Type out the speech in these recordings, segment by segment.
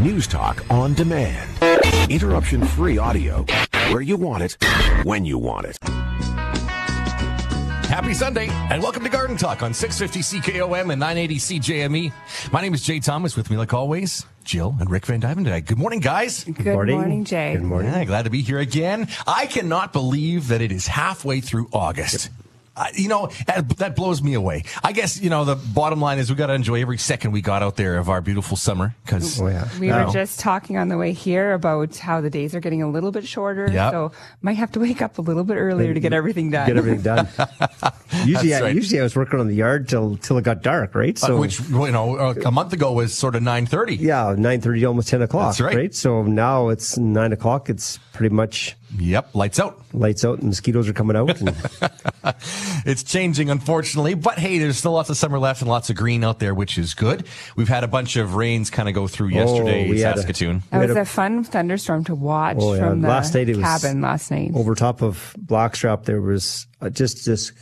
News Talk on demand. Interruption free audio where you want it, when you want it. Happy Sunday and welcome to Garden Talk on 650 CKOM and 980 CJME. My name is Jay Thomas. With me, like always, Jill and Rick vanDuyvendyk today. Good morning, guys. Good morning, morning Jay. Good morning. Yeah, glad to be here again. I cannot believe that it is halfway through August. Yep. Uh, you know, that, that, blows me away. I guess, you know, the bottom line is we got to enjoy every second we got out there of our beautiful summer because oh, yeah. we were just talking on the way here about how the days are getting a little bit shorter. Yep. So might have to wake up a little bit earlier to get everything done. Get everything done. usually, I, usually I was working on the yard till, till it got dark, right? Uh, so, uh, which, you know, uh, a month ago was sort of 9.30. Yeah, 9.30, almost 10 o'clock. That's right. right. So now it's 9 o'clock. It's pretty much Yep, lights out. Lights out, and mosquitoes are coming out. it's changing, unfortunately, but hey, there's still lots of summer left and lots of green out there, which is good. We've had a bunch of rains kind of go through yesterday oh, in Saskatoon. A, that was a, a, fun thunderstorm to watch oh, yeah. from the last night it cabin last night. Over top of Blackstrap, there was uh, just this.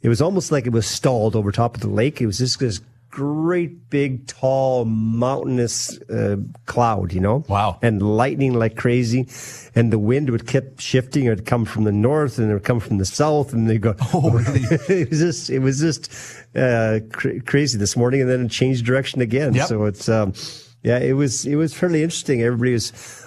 It was almost like it was stalled over top of the lake. It was just this great big tall mountainous uh, cloud you know? Wow. And lightning like crazy. And the wind would keep shifting. It would come from the north and it would come from the south and they go oh really? it was just it was just uh, cr- crazy this morning and then it changed direction again. Yep. so it's um yeah it was it was fairly interesting. Everybody was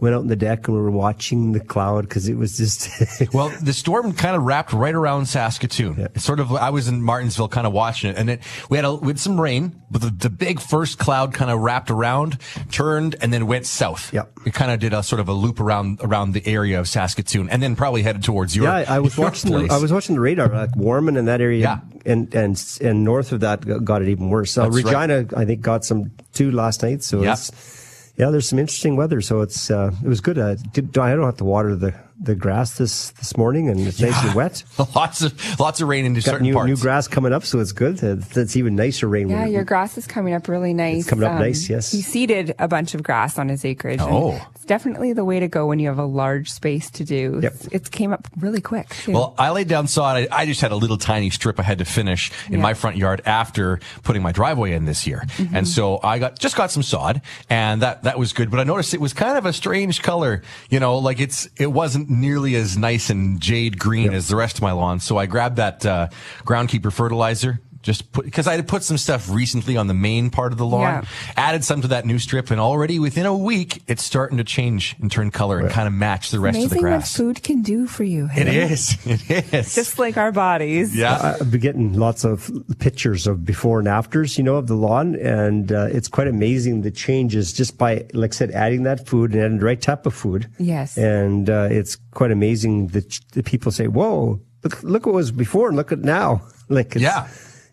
went out on the deck and we were watching the cloud because it was just. well, the storm kind of wrapped right around Saskatoon. Yeah. Sort of, I was in Martensville kind of watching it and it, we had a, had some rain, but the, the big first cloud kind of wrapped around, turned and then went south. Yep. It kind of did a sort of a loop around, around the area of Saskatoon and then probably headed towards your, Yeah, I was watching, the, I was watching the radar, like Warman in that area. Yeah. And, and, and north of that got it even worse. Uh, so Regina, right. I think got some too last night. So yep. it's, yeah, there's some interesting weather, so it's uh, it was good. Uh, did, I don't have to water the, the grass this this morning, and it's yeah. nice and wet. lots of lots of rain into certain new, parts. New grass coming up, so it's good. It's even nicer rain. Yeah, your grass is coming up really nice. It's coming up um, nice. Yes, he seeded a bunch of grass on his acreage. Oh, it's definitely the way to go when you have a large space to do. Yep. It came up really quick. Too. Well, I laid down sod. I, I, just had a little tiny strip I had to finish in yeah. my front yard after putting my driveway in this year, mm-hmm. and so I got just got some sod, and that that was good. But I noticed it was kind of a strange color. You know, like it's it wasn't nearly as nice and jade green yep. as the rest of my lawn. So I grabbed that uh, groundkeeper fertilizer just put because I had put some stuff recently on the main part of the lawn, yeah. added some to that new strip, and already within a week it's starting to change and turn color right. and kind of match the rest Amazing of the grass. What food can do for you. Hey? It is. It is. Just like our bodies. Yeah. I've been getting lots of pictures of before and afters, you know, of the lawn, and uh, it's quite amazing the changes just by, like I said, adding that food and adding the right type of food. Yes. And uh, it's quite amazing that the people say, "Whoa, look, look what was before and look at now." Like, yeah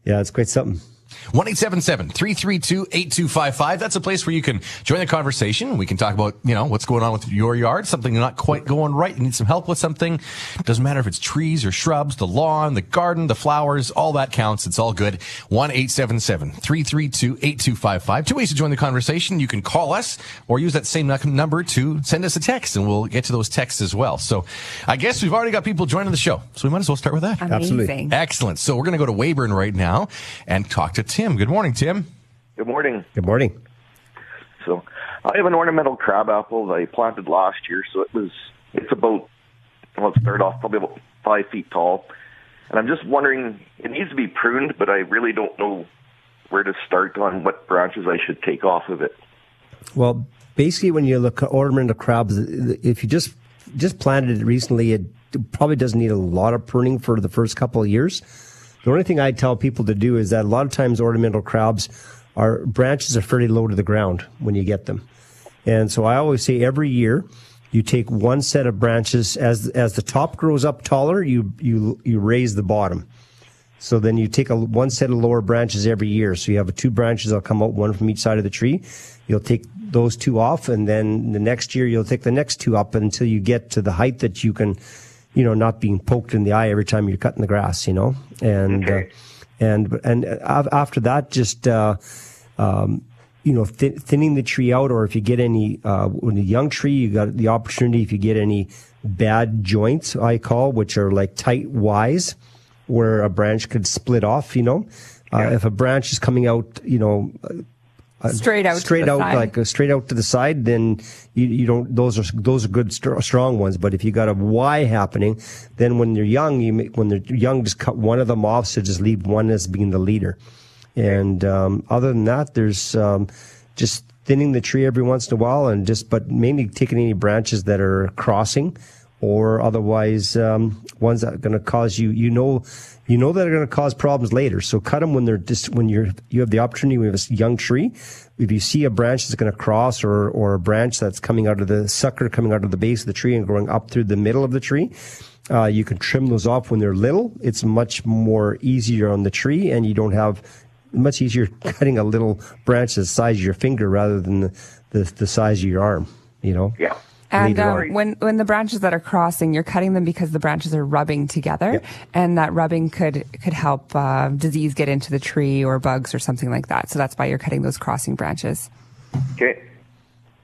yeah, it's quite something. 1-877-332-8255. That's a place where you can join the conversation. We can talk about, you know, what's going on with your yard, something not quite going right. You need some help with something. Doesn't matter if it's trees or shrubs, the lawn, the garden, the flowers, all that counts. It's all good. 1-877-332-8255. Two ways to join the conversation. You can call us or use that same number to send us a text and we'll get to those texts as well. So I guess we've already got people joining the show. So we might as well start with that. Amazing. Absolutely. Excellent. So we're going to go to Weyburn right now and talk to Tim. Good morning, Tim. Good morning. Good morning. So, I have an ornamental crab apple that I planted last year. So it was, it's about, well, it started off probably about five feet tall. And I'm just wondering, it needs to be pruned, but I really don't know where to start on what branches I should take off of it. Well, basically, when you look at ornamental crabs, if you just just planted it recently, it probably doesn't need a lot of pruning for the first couple of years. The only thing I tell people to do is that a lot of times ornamental crabs are branches are fairly low to the ground when you get them. And so I always say every year you take one set of branches as as the top grows up taller, you you you raise the bottom. So then you take a, one set of lower branches every year. So you have two branches that'll come out, one from each side of the tree. You'll take those two off, and then the next year you'll take the next two up until you get to the height that you can you know, not being poked in the eye every time you're cutting the grass, you know, and, okay. uh, and, and after that, just, uh, um, you know, th- thinning the tree out, or if you get any, uh, when a young tree, you got the opportunity, if you get any bad joints, I call, which are like tight Ys, where a branch could split off, you know, uh, if a branch is coming out, you know, uh, straight out, straight out, side. like uh, straight out to the side, then you, you don't. Those are those are good st- strong ones. But if you got a Y happening, then when they're young, you make, when they're young, just cut one of them off. So just leave one as being the leader. And um, other than that, there's um, just thinning the tree every once in a while, and just but mainly taking any branches that are crossing or otherwise um, ones that are going to cause you you know you know that are going to cause problems later. So cut them when they're just when you're you have the opportunity with a young tree. If you see a branch that's going to cross or or a branch that's coming out of the sucker coming out of the base of the tree and growing up through the middle of the tree uh, you can trim those off when they're little. It's much more easier on the tree and you don't have much easier cutting a little branch the size of your finger rather than the, the, the size of your arm you know? Yeah and um, when when the branches that are crossing, you're cutting them because the branches are rubbing together, yep. and that rubbing could could help uh, disease get into the tree or bugs or something like that. So that's why you're cutting those crossing branches. Okay.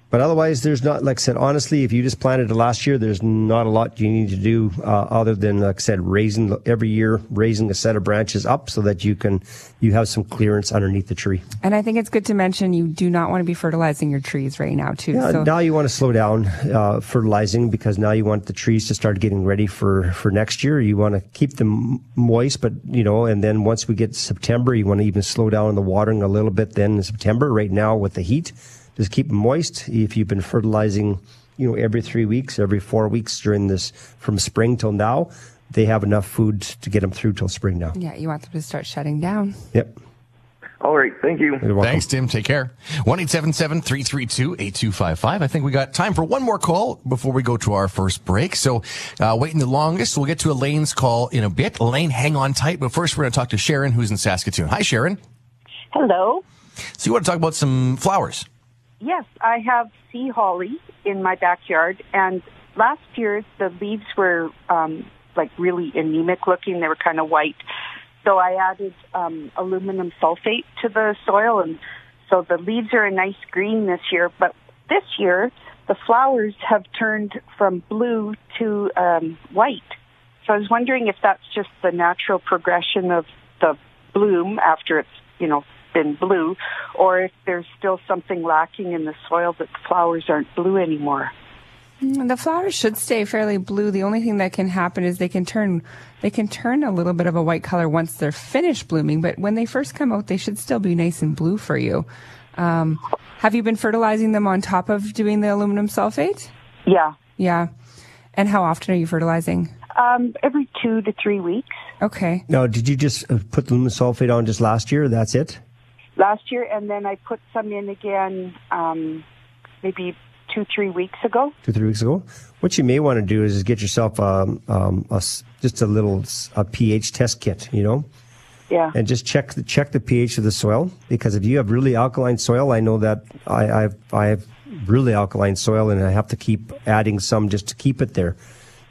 But otherwise, there's not, like I said, honestly, if you just planted it last year, there's not a lot you need to do uh, other than, like I said, raising every year, raising a set of branches up so that you can, you have some clearance underneath the tree. And I think it's good to mention you do not want to be fertilizing your trees right now, too. Yeah, so. now you want to slow down uh, fertilizing because now you want the trees to start getting ready for, for next year. You want to keep them moist, but, you know, and then once we get September, you want to even slow down the watering a little bit then in September. Right now with the heat, just keep them moist. If you've been fertilizing, you know, every three weeks, every four weeks during this from spring till now, they have enough food to get them through till spring now. Yeah, you want them to start shutting down. Yep. All right. Thank you. Thanks, Tim. Take care. 1 332 8255. I think we got time for one more call before we go to our first break. So, uh, waiting the longest. We'll get to Elaine's call in a bit. Elaine, hang on tight. But first, we're going to talk to Sharon, who's in Saskatoon. Hi, Sharon. Hello. So, you want to talk about some flowers? Yes, I have sea holly in my backyard, and last year the leaves were um, like really anemic looking. They were kind of white. So I added um, aluminum sulfate to the soil, and so the leaves are a nice green this year. But this year, the flowers have turned from blue to um, white. So I was wondering if that's just the natural progression of the bloom after it's you know been blue, or if there's still something lacking in the soil that the flowers aren't blue anymore. The flowers should stay fairly blue. The only thing that can happen is they can turn they can turn a little bit of a white color once they're finished blooming. But when they first come out, they should still be nice and blue for you. Um, have you been fertilizing them on top of doing the aluminum sulfate? Yeah. Yeah. And how often are you fertilizing? Um, every two to three weeks. Okay. Now, did you just uh, put the aluminum sulfate on just last year? That's it? Last year, and then I put some in again um, maybe two, three weeks ago. Two, three weeks ago. What you may want to do is get yourself um, um, a, just a little a pH test kit, you know? Yeah. And just check the, check the pH of the soil because if you have really alkaline soil, I know that I, I've, I have really alkaline soil and I have to keep adding some just to keep it there.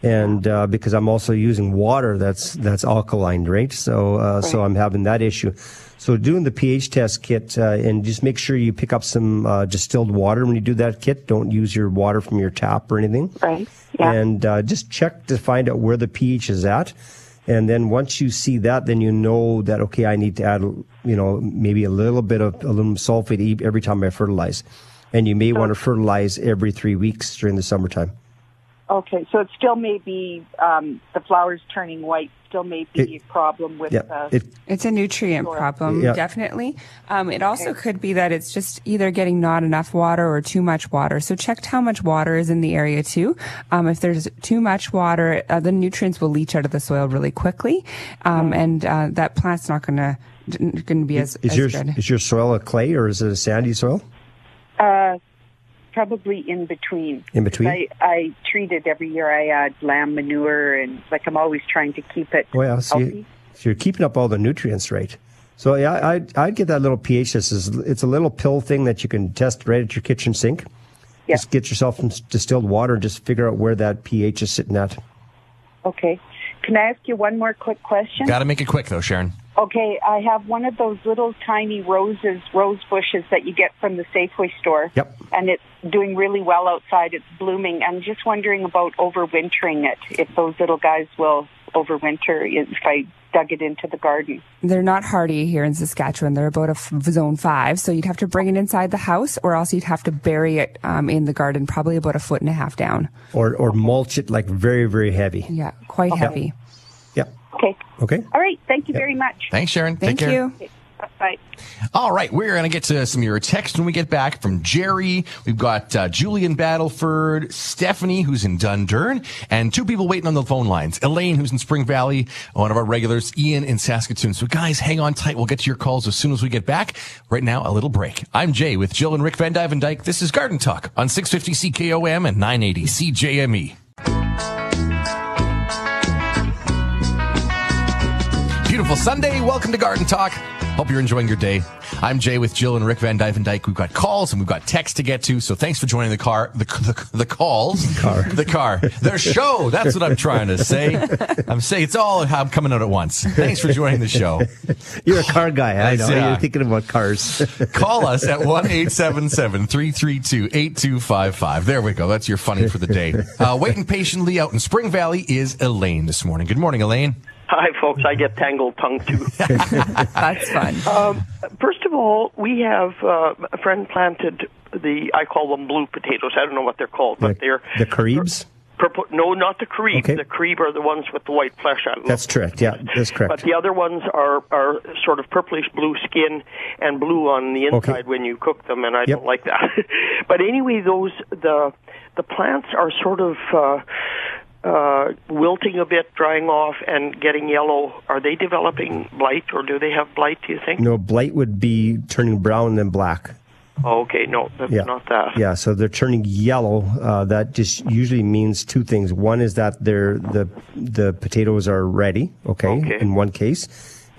And uh, because I'm also using water that's that's alkaline, right? So uh, right. so I'm having that issue. So doing the pH test kit uh, and just make sure you pick up some uh, distilled water when you do that kit. Don't use your water from your tap or anything. Right. Yeah. And uh, just check to find out where the pH is at. And then once you see that, then you know that okay, I need to add, you know, maybe a little bit of aluminum sulfate every time I fertilize. And you may want to fertilize every three weeks during the summertime. Okay, so it still may be um, the flowers turning white. Still may be it, a problem with. Yeah, uh, it, it's a nutrient problem, yeah. definitely. Um, it also okay. could be that it's just either getting not enough water or too much water. So check how much water is in the area too. Um, if there's too much water, uh, the nutrients will leach out of the soil really quickly, um, and uh, that plant's not going to going to be as, is as your, good. Is your soil a clay or is it a sandy soil? Uh, probably in between. In between. I, I treat it every year. I add lamb manure and like I'm always trying to keep it. Oh yeah, so, you, so you're keeping up all the nutrients right. So yeah, I'd, I'd get that little pH test. It's a little pill thing that you can test right at your kitchen sink. Yeah. Just get yourself some distilled water and just figure out where that pH is sitting at. Okay. Can I ask you one more quick question? Got to make it quick though, Sharon. Okay, I have one of those little tiny roses, rose bushes that you get from the Safeway store. Yep. And it's doing really well outside. It's blooming. I'm just wondering about overwintering it, if those little guys will over winter if I dug it into the garden. They're not hardy here in Saskatchewan. They're about a f- zone five, so you'd have to bring it inside the house, or else you'd have to bury it um, in the garden, probably about a foot and a half down. Or or mulch it like very very heavy. Yeah, quite Okay. heavy. Yeah. Okay. Okay. All right. Thank you very much. Thanks, Sharon. Thank Take care. you. Bye. All right, we're going to get to some of your texts when we get back from Jerry. We've got uh, Julie in Battleford, Stephanie, who's in Dundurn, and two people waiting on the phone lines. Elaine, who's in Spring Valley, one of our regulars, Ian in Saskatoon. So guys, hang on tight. We'll get to your calls as soon as we get back. Right now, a little break. I'm Jay with Jill and Rick vanDuyvendyk. This is Garden Talk on 650 CKOM and 980 CJME. Beautiful Sunday. Welcome to Garden Talk. Hope you're enjoying your day. I'm Jay with Jill and Rick vanDuyvendyk. We've got calls and we've got text to get to. So thanks for joining the car, the, the, the calls, Car. the car, the show. That's what I'm trying to say. I'm saying it's all I'm coming out at once. Thanks for joining the show. You're a car guy. I know. Yeah. You're thinking about cars. Call us at 1-877-332-8255. There we go. That's your funny for the day. Uh, waiting patiently out in Spring Valley is Elaine this morning. Good morning, Elaine. Hi, folks. I get tangled tongue too. That's fun. um, first of all, we have uh, a friend planted the I call them blue potatoes. I don't know what they're called, but the, they're the Caribes. purple. No, not the Caribe. Okay. The Caribe are the ones with the white flesh on them. That's correct. Yeah, that's correct. But the other ones are are sort of purplish blue skin and blue on the inside Okay. when you cook them, and I Yep. don't like that. but anyway, those the the plants are sort of. Uh, uh, wilting a bit, drying off, and getting yellow. Are they developing blight, or do they have blight? Do you think? no, blight would be turning brown and then black. Oh, okay, no, that's Yeah. not that. Yeah, so they're turning yellow. Uh, that just usually means two things. One is that they're the the potatoes are ready. Okay, Okay. in one case.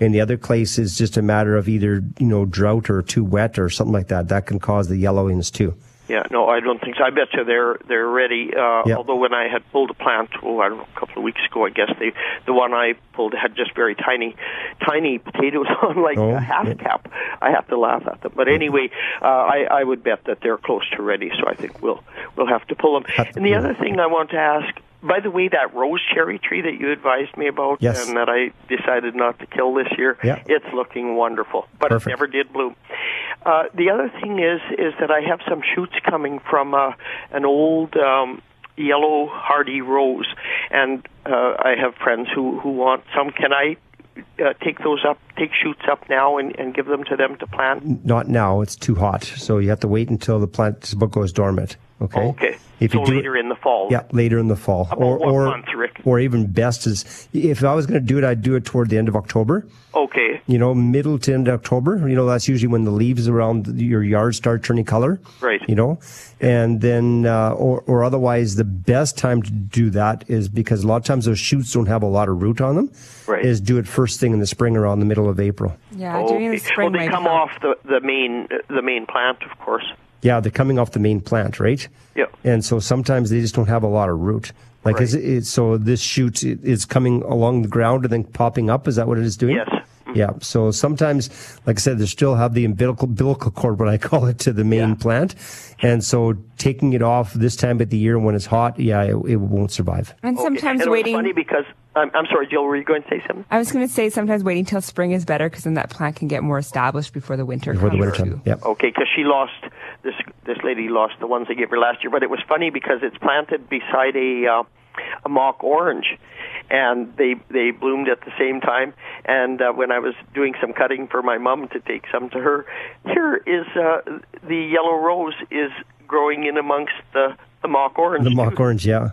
In the other case is just a matter of either you know drought or too wet or something like that. That can cause the yellowings too. Yeah, no, I don't think so. I bet you they're they're ready. Uh, Yeah. Although when I had pulled a plant, oh, I don't know, a couple of weeks ago, I guess the the one I pulled had just very tiny, tiny potatoes on like Oh, a half yeah. cap. I have to laugh at them, but anyway, uh, I I would bet that they're close to ready. So I think we'll we'll have to pull them. Have And the other thing I want to ask. By the way, that rose cherry tree that you advised me about Yes. and that I decided not to kill this year, Yeah. it's looking wonderful. But Perfect. it never did bloom. Uh, the other thing is is that I have some shoots coming from uh, an old um, yellow hardy rose, and uh, I have friends who who want some. Can I uh, take those up, take shoots up now, and, and give them to them to plant? Not now; it's too hot. So you have to wait until the plant book goes dormant. Okay. Okay. If so you do later it, in the fall. yeah, later in the fall, About or what or month, Rick? or even best is if I was going to do it, I'd do it toward the end of October. Okay. you know, middle to end of October. You know, that's usually when the leaves around your yard start turning color. Right. You know, and then, uh, or, or otherwise, the best time to do that is because a lot of times those shoots don't have a lot of root on them. Right. Is do it first thing in the spring around the middle of April. Yeah, doing okay. the spring well, they come help. off the the main the main plant, of course. Yeah, they're coming off the main plant, right? Yeah. And so sometimes they just don't have a lot of root. Like, Right. is it, it, so this shoot i- is coming along the ground and then popping up? Is that what it is doing? Yes. Mm-hmm. Yeah. So sometimes, like I said, they still have the umbilical, umbilical cord, what I call it, to the main Yeah. plant. And so taking it off this time of the year when it's hot, yeah, it, it won't survive. And Okay. sometimes and waiting. It funny because I'm, I'm sorry, Jill. Were you going to say something? I was going to say sometimes waiting till spring is better because then that plant can get more established before the winter Before the winter time. too. Yeah. Okay, because she lost this. This lady lost the ones I gave her last year, but it was funny because it's planted beside a uh, a mock orange, and they they bloomed at the same time. And uh, when I was doing some cutting for my mom to take some to her, here is uh, the yellow rose is growing in amongst the the mock orange. The mock orange, yeah.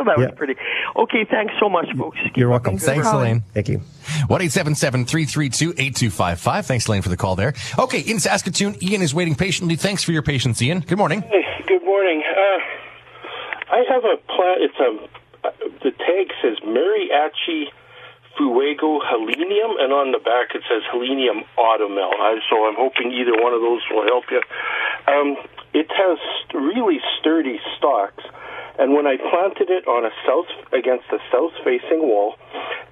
So that was pretty. Okay, thanks so much, folks. Keep You're welcome. Thanks. Elaine. Thank you. 1 8255 Thanks, Elaine, for the call there. Okay, in Saskatoon, Ian is waiting patiently. Thanks for your patience, Ian. Good morning. Hey, good morning. Uh, I have a plant. It's a uh, the tag says Mariachi Fuego Helenium, and on the back it says Helenium Autumnale. So I'm hoping either one of those will help you. Um, it has really sturdy stalks, and when I planted it on a south against a south-facing wall,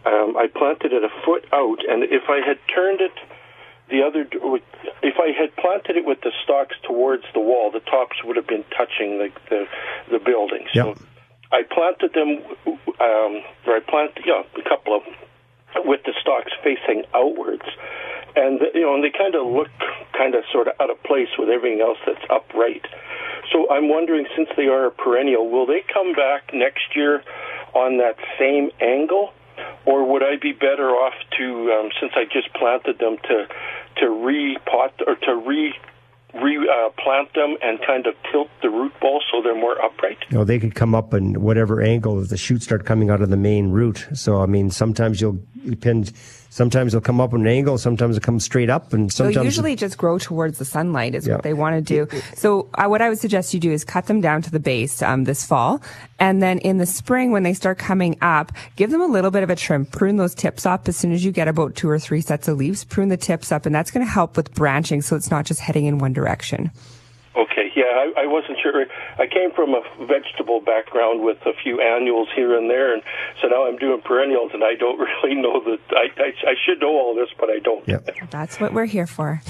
um, I planted it a foot out, and if I had turned it the other if I had planted it with the stalks towards the wall, the tops would have been touching the the, the building. So Yep. I planted them, um, or I planted, yeah, a couple of with the stalks facing outwards, and you know, and they kind of look kind of sort of out of place with everything else that's upright. So I'm wondering, since they are a perennial, will they come back next year on that same angle, or would I be better off to, um, since I just planted them, to to repot or to re replant uh, them and kind of tilt the root ball so they're more upright? You know, they could come up in whatever angle the shoots start coming out of the main root. So, I mean, sometimes you'll depend Sometimes they'll come up at an angle, sometimes they'll come straight up, and sometimes they'll usually just grow towards the sunlight is yeah. what they want to do. So uh, what I would suggest you do is cut them down to the base um, this fall, and then in the spring when they start coming up, give them a little bit of a trim. Prune those tips up as soon as you get about two or three sets of leaves. Prune the tips up, and that's going to help with branching, so it's not just heading in one direction. Okay, yeah, I, I wasn't sure. I came from a vegetable background with a few annuals here and there, and so now I'm doing perennials, and I don't really know that. I, I, I should know all this, but I don't. Yep. That's what we're here for.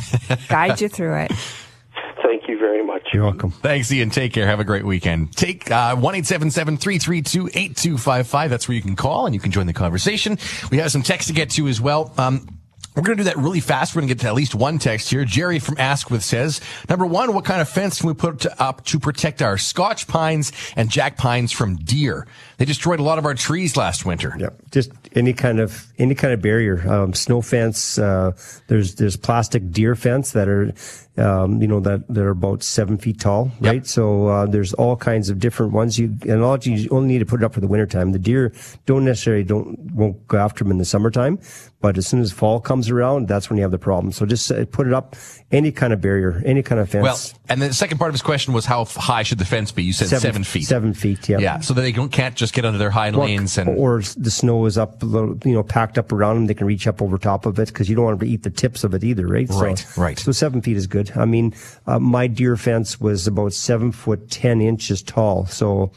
Guide you through it. Thank you very much. You're welcome. Thanks, Ian. Take care. Have a great weekend. Take uh, one eight seven seven three three two eight two five five. That's where you can call and you can join the conversation. We have some text to get to as well. Um, we're going to do that really fast. We're going to get to at least one text here. Jerry from Asquith says, number one, what kind of fence can we put up to protect our Scotch pines and jack pines from deer? They destroyed a lot of our trees last winter. Yep. Just any kind of, any kind of barrier. Um, snow fence, uh, there's, there's plastic deer fence that are, um, you know, that, they're about seven feet tall, right? Yep. So, uh, there's all kinds of different ones. You, and all you only need to put it up for the wintertime. The deer don't necessarily don't, won't go after them in the summertime, but as soon as fall comes around, that's when you have the problem. So just uh, put it up any kind of barrier, any kind of fence. Well, and the second part of his question was how high should the fence be? You said seven, seven feet. Seven feet, yeah. Yeah. So that they can't just get under their hind well, lanes and. Or the snow is up, you know, packed up around them. They can reach up over top of it because you don't want them to eat the tips of it either, right? Right, so, right. So seven feet is good. I mean, uh, my deer fence was about seven foot ten inches tall. So,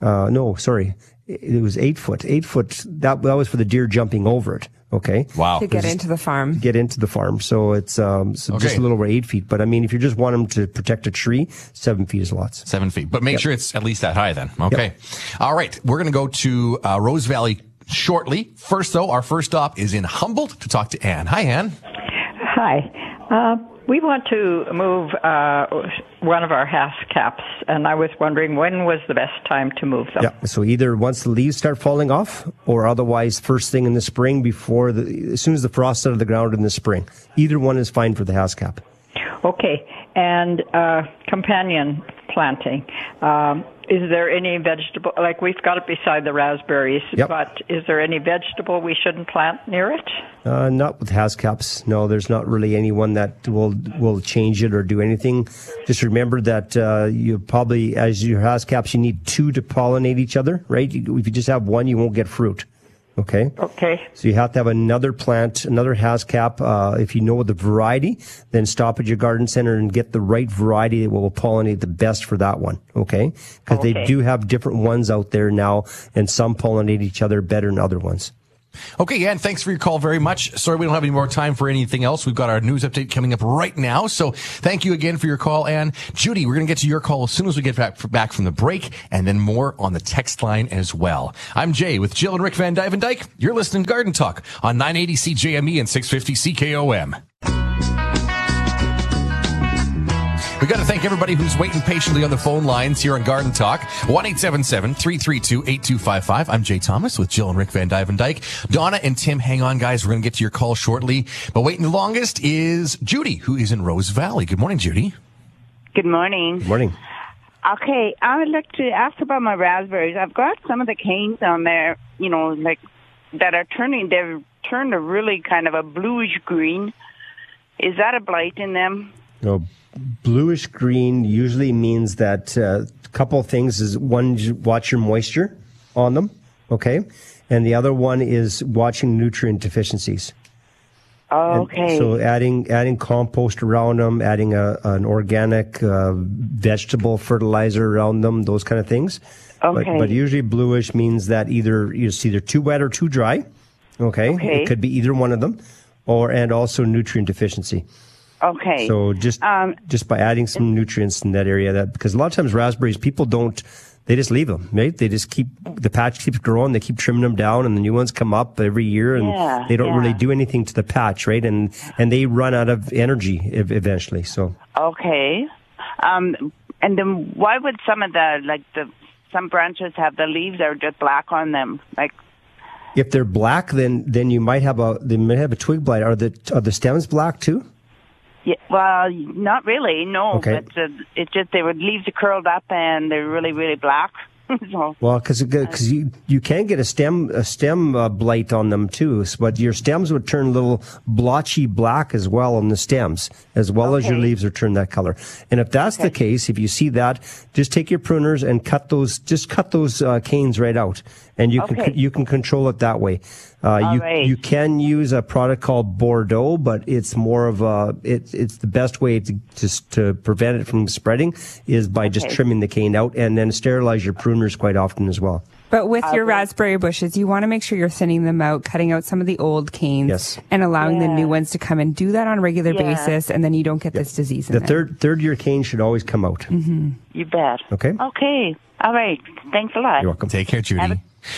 uh, no, sorry, it was eight foot. Eight foot. That that was for the deer jumping over it. Okay. Wow. To get into the farm. Get into the farm. So it's um so okay. just a little over eight feet. But I mean, if you just want them to protect a tree, seven feet is lots. Seven feet. But make yep. sure it's at least that high then. Okay. Yep. All right. We're going to go to uh, Rose Valley shortly. First, though, our first stop is in Humboldt to talk to Anne. Hi, Anne. Hi. Uh, we want to move uh, one of our HASS caps, and I was wondering when was the best time to move them. Yeah, so either once the leaves start falling off, or otherwise first thing in the spring before the as soon as the frost out of the ground in the spring. Either one is fine for the haskap. Okay, and uh, companion planting. Um, is there any vegetable, like we've got it beside the raspberries, yep. but is there any vegetable we shouldn't plant near it? Uh, not with haskaps. No, there's not really anyone that will will change it or do anything. Just remember that uh, you probably, as your haskaps, you need two to pollinate each other, right? If you just have one, you won't get fruit. Okay. Okay. So you have to have another plant, another haskap. Uh, if you know the variety, then stop at your garden center and get the right variety that will pollinate the best for that one. Okay. Because okay. they do have different ones out there now, and some pollinate each other better than other ones. Okay, Ann, thanks for your call very much. Sorry we don't have any more time for anything else. We've got our news update coming up right now. So thank you again for your call, Ann. Judy, we're going to get to your call as soon as we get back, back from the break and then more on the text line as well. I'm Jay with Jill and Rick vanDuyvendyk. You're listening to Garden Talk on 980 CJME and 650 CKOM. We got to thank everybody who's waiting patiently on the phone lines here on Garden Talk. 1-877-332-8255. I'm Jay Thomas with Jill and Rick vanDuyvendyk. Donna and Tim, hang on, guys. We're going to get to your call shortly. But waiting the longest is Judy, who is in Rose Valley. Good morning, Judy. Good morning. Good morning. Okay, I would like to ask about my raspberries. I've got some of the canes on there, you know, like that are turning, they've turned a really kind of a bluish green. Is that a blight in them? No, bluish green usually means that a uh, couple of things is one, watch your moisture on them, okay, and the other one is watching nutrient deficiencies. Oh, okay. And so adding adding compost around them, adding a, an organic uh, vegetable fertilizer around them, those kind of things. Okay. But, but usually bluish means that either it's either too wet or too dry. Okay. okay. It could be either one of them, or and also nutrient deficiency. Okay. So just um, just by adding some nutrients in that area, that because a lot of times raspberries people don't they just leave them, right? They just keep the patch keeps growing. They keep trimming them down, and the new ones come up every year, and Yeah, they don't yeah. really do anything to the patch, right? And and they run out of energy eventually. So Okay. Um, and then why would some of the like the some branches have the leaves that are just black on them? Like if they're black, then then you might have a they might have a twig blight. Are the are the stems black too? Yeah, well, not really, no. Okay. But uh, it's just they would leaves are curled up and they're really, really black. so, Well, because because you you can get a stem a stem uh, blight on them too, but your stems would turn a little blotchy black as well on the stems, as well as your leaves are turned that color. And if that's the case, if you see that, just take your pruners and cut those just cut those uh, canes right out, and you can you can control it that way. Uh, All you right. you can use a product called Bordeaux, but it's more of a it, it's the best way to just to prevent it from spreading is by just trimming the cane out and then sterilize your pruners quite often as well. But with your raspberry bushes, you want to make sure you're thinning them out, cutting out some of the old canes, Yes. and allowing the new ones to come and do that on a regular Yeah. basis, and then you don't get this disease in The there. third third year cane should always come out. Mm-hmm. you bet. Okay. Okay. All right. Thanks a lot. You're welcome. Take care, Judy.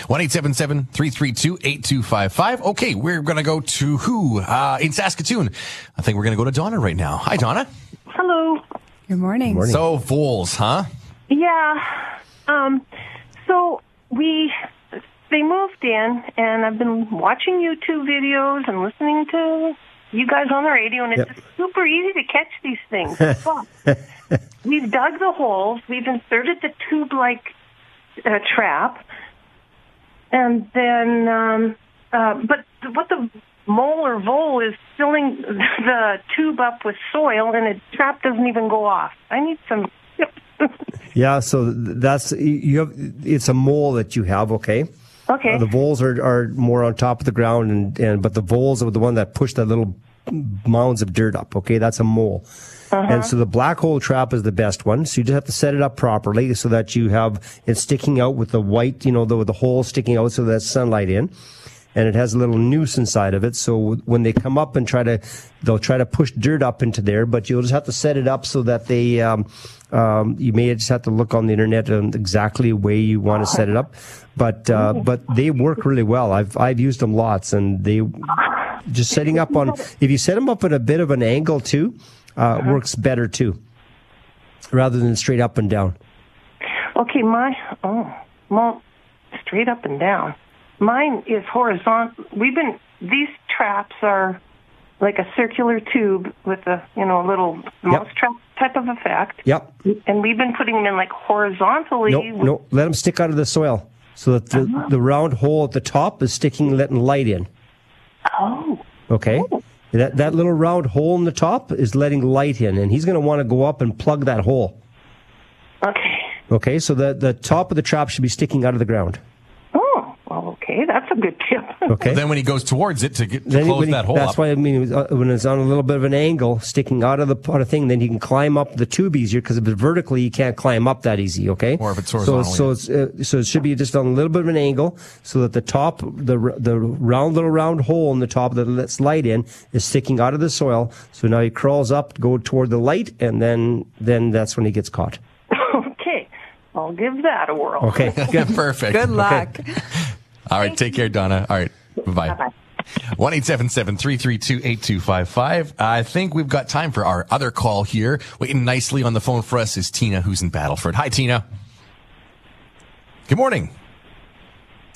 1 332 8255. Okay, we're going to go to who? Uh, in Saskatoon. I think we're going to go to Donna right now. Hi, Donna. Hello. Good morning. So, fools, huh? Yeah. Um, so we they moved in, and I've been watching YouTube videos and listening to you guys on the radio, and it's Yep. super easy to catch these things. we've dug the holes, we've inserted the tube-like uh, trap, and then, um, uh, but what the mole or vole is filling the tube up with soil, and the trap doesn't even go off. I need some. Yeah, so that's you have. It's a mole that you have. Okay. Okay. Uh, the voles are, are more on top of the ground, and, and but the voles are the one that push that little mounds of dirt up. Okay, that's a mole. And uh-huh. so the black hole trap is the best one. So you just have to set it up properly so that you have it sticking out with the white, you know, the, the hole sticking out so that sunlight in. And it has a little noose inside of it. So when they come up and try to, they'll try to push dirt up into there, but you'll just have to set it up so that they, um, um, you may just have to look on the internet on exactly the way you want to set it up. But, uh, but they work really well. I've, I've used them lots and they, just setting up on, if you set them up at a bit of an angle too, uh, works better too, rather than straight up and down. Okay, my oh, well, straight up and down. Mine is horizontal. We've been these traps are like a circular tube with a you know a little mouse trap type of effect, Yep. and we've been putting them in like horizontally. No, no, let them stick out of the soil so that the, uh-huh. the round hole at the top is sticking, letting light in. Oh. Okay. That, that little round hole in the top is letting light in, and he's going to want to go up and plug that hole. Okay. Okay, so the, the top of the trap should be sticking out of the ground. Oh, well, okay, that's a good tip. Okay. Then when he goes towards it to, get, to Then close he- that hole that's up. why I mean it was, uh, when it's on a little bit of an angle, sticking out of the part of thing, then he can climb up the tube easier because if it's vertically, you can't climb up that easy. Okay, Or if it's so horizontally. so it's, uh, so it should be just on a little bit of an angle so that the top, the the round little round hole in the top that lets light in is sticking out of the soil. So now he crawls up, go toward the light, and then then that's when he gets caught. okay, I'll give that a whirl. Okay, good, perfect. Good luck. All right, take care, Donna. All right, bye bye. One eight seven seven three three two eight two five five. I think we've got time for our other call here. Waiting nicely on the phone for us is Tina, who's in Battleford. Hi, Tina. Good morning.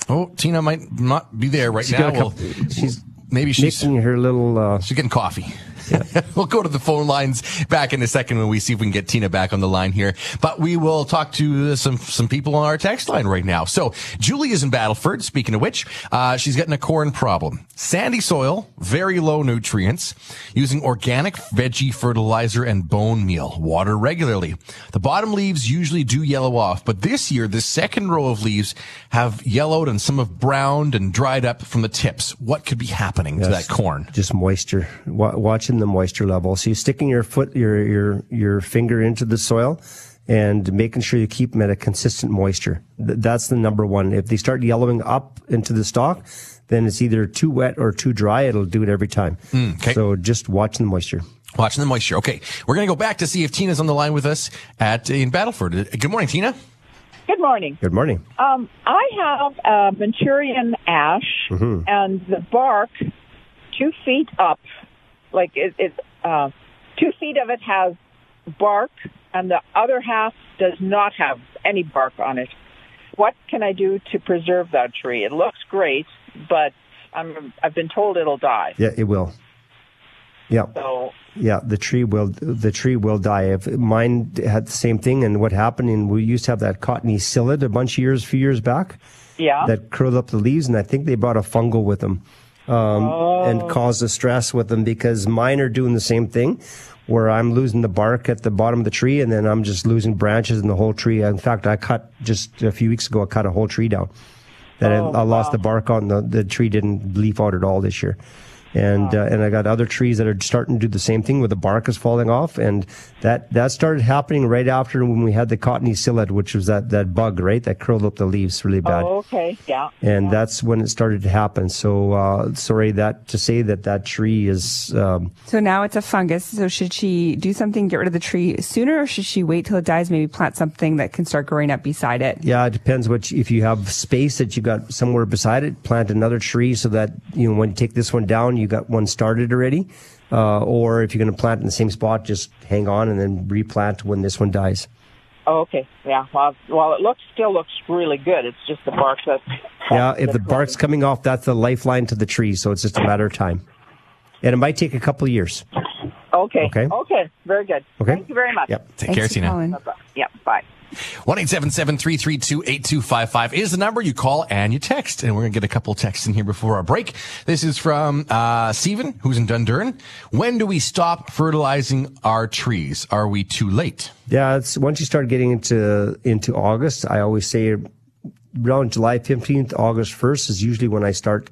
Oh, Tina might not be there right She's now. got Well, she's maybe she's making her little. Uh, she's getting coffee. we'll go to the phone lines back in a second when we see if we can get Tina back on the line here. But we will talk to some some people on our text line right now. So Julie is in Battleford. Speaking of which, uh, she's getting a corn problem. Sandy soil, very low nutrients, using organic veggie fertilizer and bone meal. Water regularly. The bottom leaves usually do yellow off, but this year the second row of leaves have yellowed and some have browned and dried up from the tips. What could be happening to that corn? Just moisture. Wa- watching the moisture level. So you're sticking your foot, your your your finger into the soil, and making sure you keep them at a consistent moisture. That's the number one. If they start yellowing up into the stalk, then it's either too wet or too dry. It'll do it every time. Mm, okay. So just watching the moisture. Watching the moisture. Okay, we're gonna go back to see if Tina's on the line with us at in Battleford. Uh, Good morning, Tina. Good morning. Good morning. Um, I have a Manchurian ash, Mhm. and the bark, two feet up, like it, it uh, two feet of it has bark, and the other half does not have any bark on it. What can I do to preserve that tree? It looks great, but I'm, I've been told it'll die. Yeah, it will. Yeah. So Yeah, the tree will the tree will die. If mine had the same thing, and what happened, and we used to have that cottony psyllid a bunch of years, few years back, yeah, that curled up the leaves, and I think they brought a fungal with them, um, and cause the stress with them because mine are doing the same thing, where I'm losing the bark at the bottom of the tree, and then I'm just losing branches in the whole tree. In fact, I cut just a few weeks ago, I cut a whole tree down. That Oh, I, I lost wow. the bark on the the tree didn't leaf out at all this year and uh, and I got other trees that are starting to do the same thing where the bark is falling off, and that that started happening right after when we had the cottony psyllid, which was that that bug right that curled up the leaves really bad. Oh, okay, yeah. And that's when it started to happen. So uh, sorry that to say that that tree is um, So now it's a fungus. So should she do something, get rid of the tree sooner, or should she wait till it dies, maybe plant something that can start growing up beside it? Yeah, it depends you, if you have space that you got somewhere beside it, plant another tree so that you know when you take this one down, you got one started already. Uh, or if you're going to plant in the same spot, just hang on and then replant when this one dies. Oh, okay, yeah. Well, well, it looks still looks really good. It's just the bark that. Yeah, if the bark's coming off, that's the lifeline to the tree, so it's just a matter of time. And it might take a couple of years. Okay. Okay. Okay. Very good. Okay. Thank you very much. Yep. Take care, Tina. Yep. Bye. 1 8255 is the number you call and you text. And we're to get a couple texts in here before our break. This is from uh, Stephen, who's in Dundurn. When do we stop fertilizing our trees? Are we too late? Yeah, it's once you start getting into into August, I always say around July 15th, August 1st is usually when I start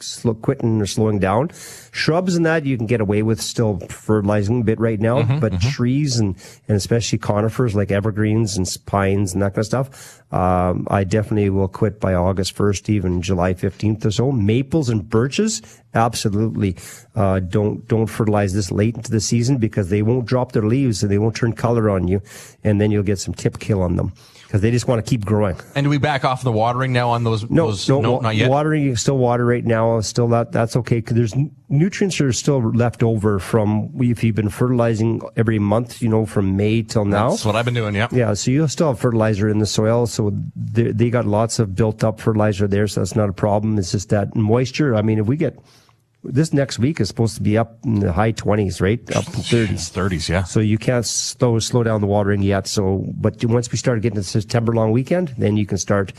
slow, quitting or slowing down. Shrubs and that you can get away with still fertilizing a bit right now, but trees and, and especially conifers like evergreens and pines and that kind of stuff, um, I definitely will quit by August 1st, even July 15th or so. Maples and birches, absolutely, uh, don't, don't fertilize this late into the season because they won't drop their leaves and they won't turn color on you. And then you'll get some tip kill on them because they just want to keep growing. And do we back off the watering now on those? No, those, no, no not yet. Watering, you can still water right now. Still, that that's okay because there's nutrients are still left over from if you've been fertilizing every month. You know, from May till now. That's what I've been doing. Yeah. Yeah, so you'll still have fertilizer in the soil. So they, they got lots of built up fertilizer there. So that's not a problem. It's just that moisture. I mean, if we get this next week is supposed to be up in the high 20s, right? Up in 30s. 30s, yeah. So you can't slow slow down the watering yet. So, but once we start getting to September long weekend, then you can start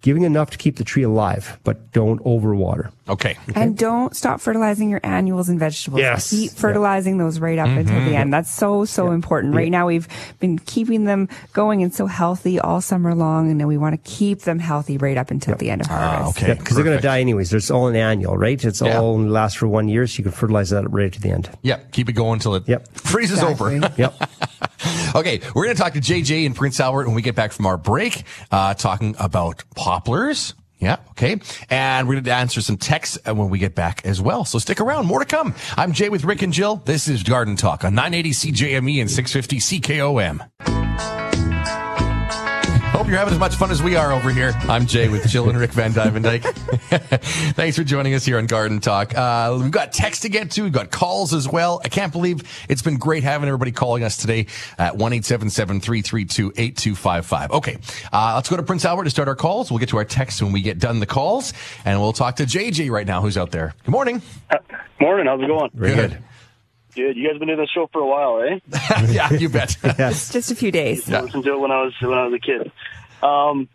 giving enough to keep the tree alive, but don't overwater. Okay. And don't stop fertilizing your annuals and vegetables. Yes. Keep fertilizing those right up until Mhm. the end. That's so, so important. Right now, we've been keeping them going and so healthy all summer long, and then we want to keep them healthy right up until the end of harvest. Ah, okay. Because they're going to die anyways. It's all an annual, right? It's Yeah. all lasts for one year, so you can fertilize that right to the end. Yeah. Keep it going until it Yep. freezes over. Yep. Okay, we're going to talk to JJ and Prince Albert when we get back from our break, uh, talking about poplars. Yeah, okay. And we're going to answer some texts uh, when we get back as well. So stick around. More to come. I'm Jay with Rick and Jill. This is Garden Talk on 980 CJME and 650 CKOM. Hope you're having as much fun as we are over here. I'm Jay with Jill and Rick vanDuyvendyk. Thanks for joining us here on Garden Talk. Uh, we've got text to get to. We've got calls as well. I can't believe it's been great having everybody calling us today at 1-877-332-8255. Okay. Uh, let's go to Prince Albert to start our calls. We'll get to our texts when we get done the calls and we'll talk to JJ right now who's out there. Good morning. Morning, how's it going? Very good. Good. You guys been doing this show for a while, eh? yeah, you bet. yes. Just a few days. I listened to it when I was when I was a kid. Um,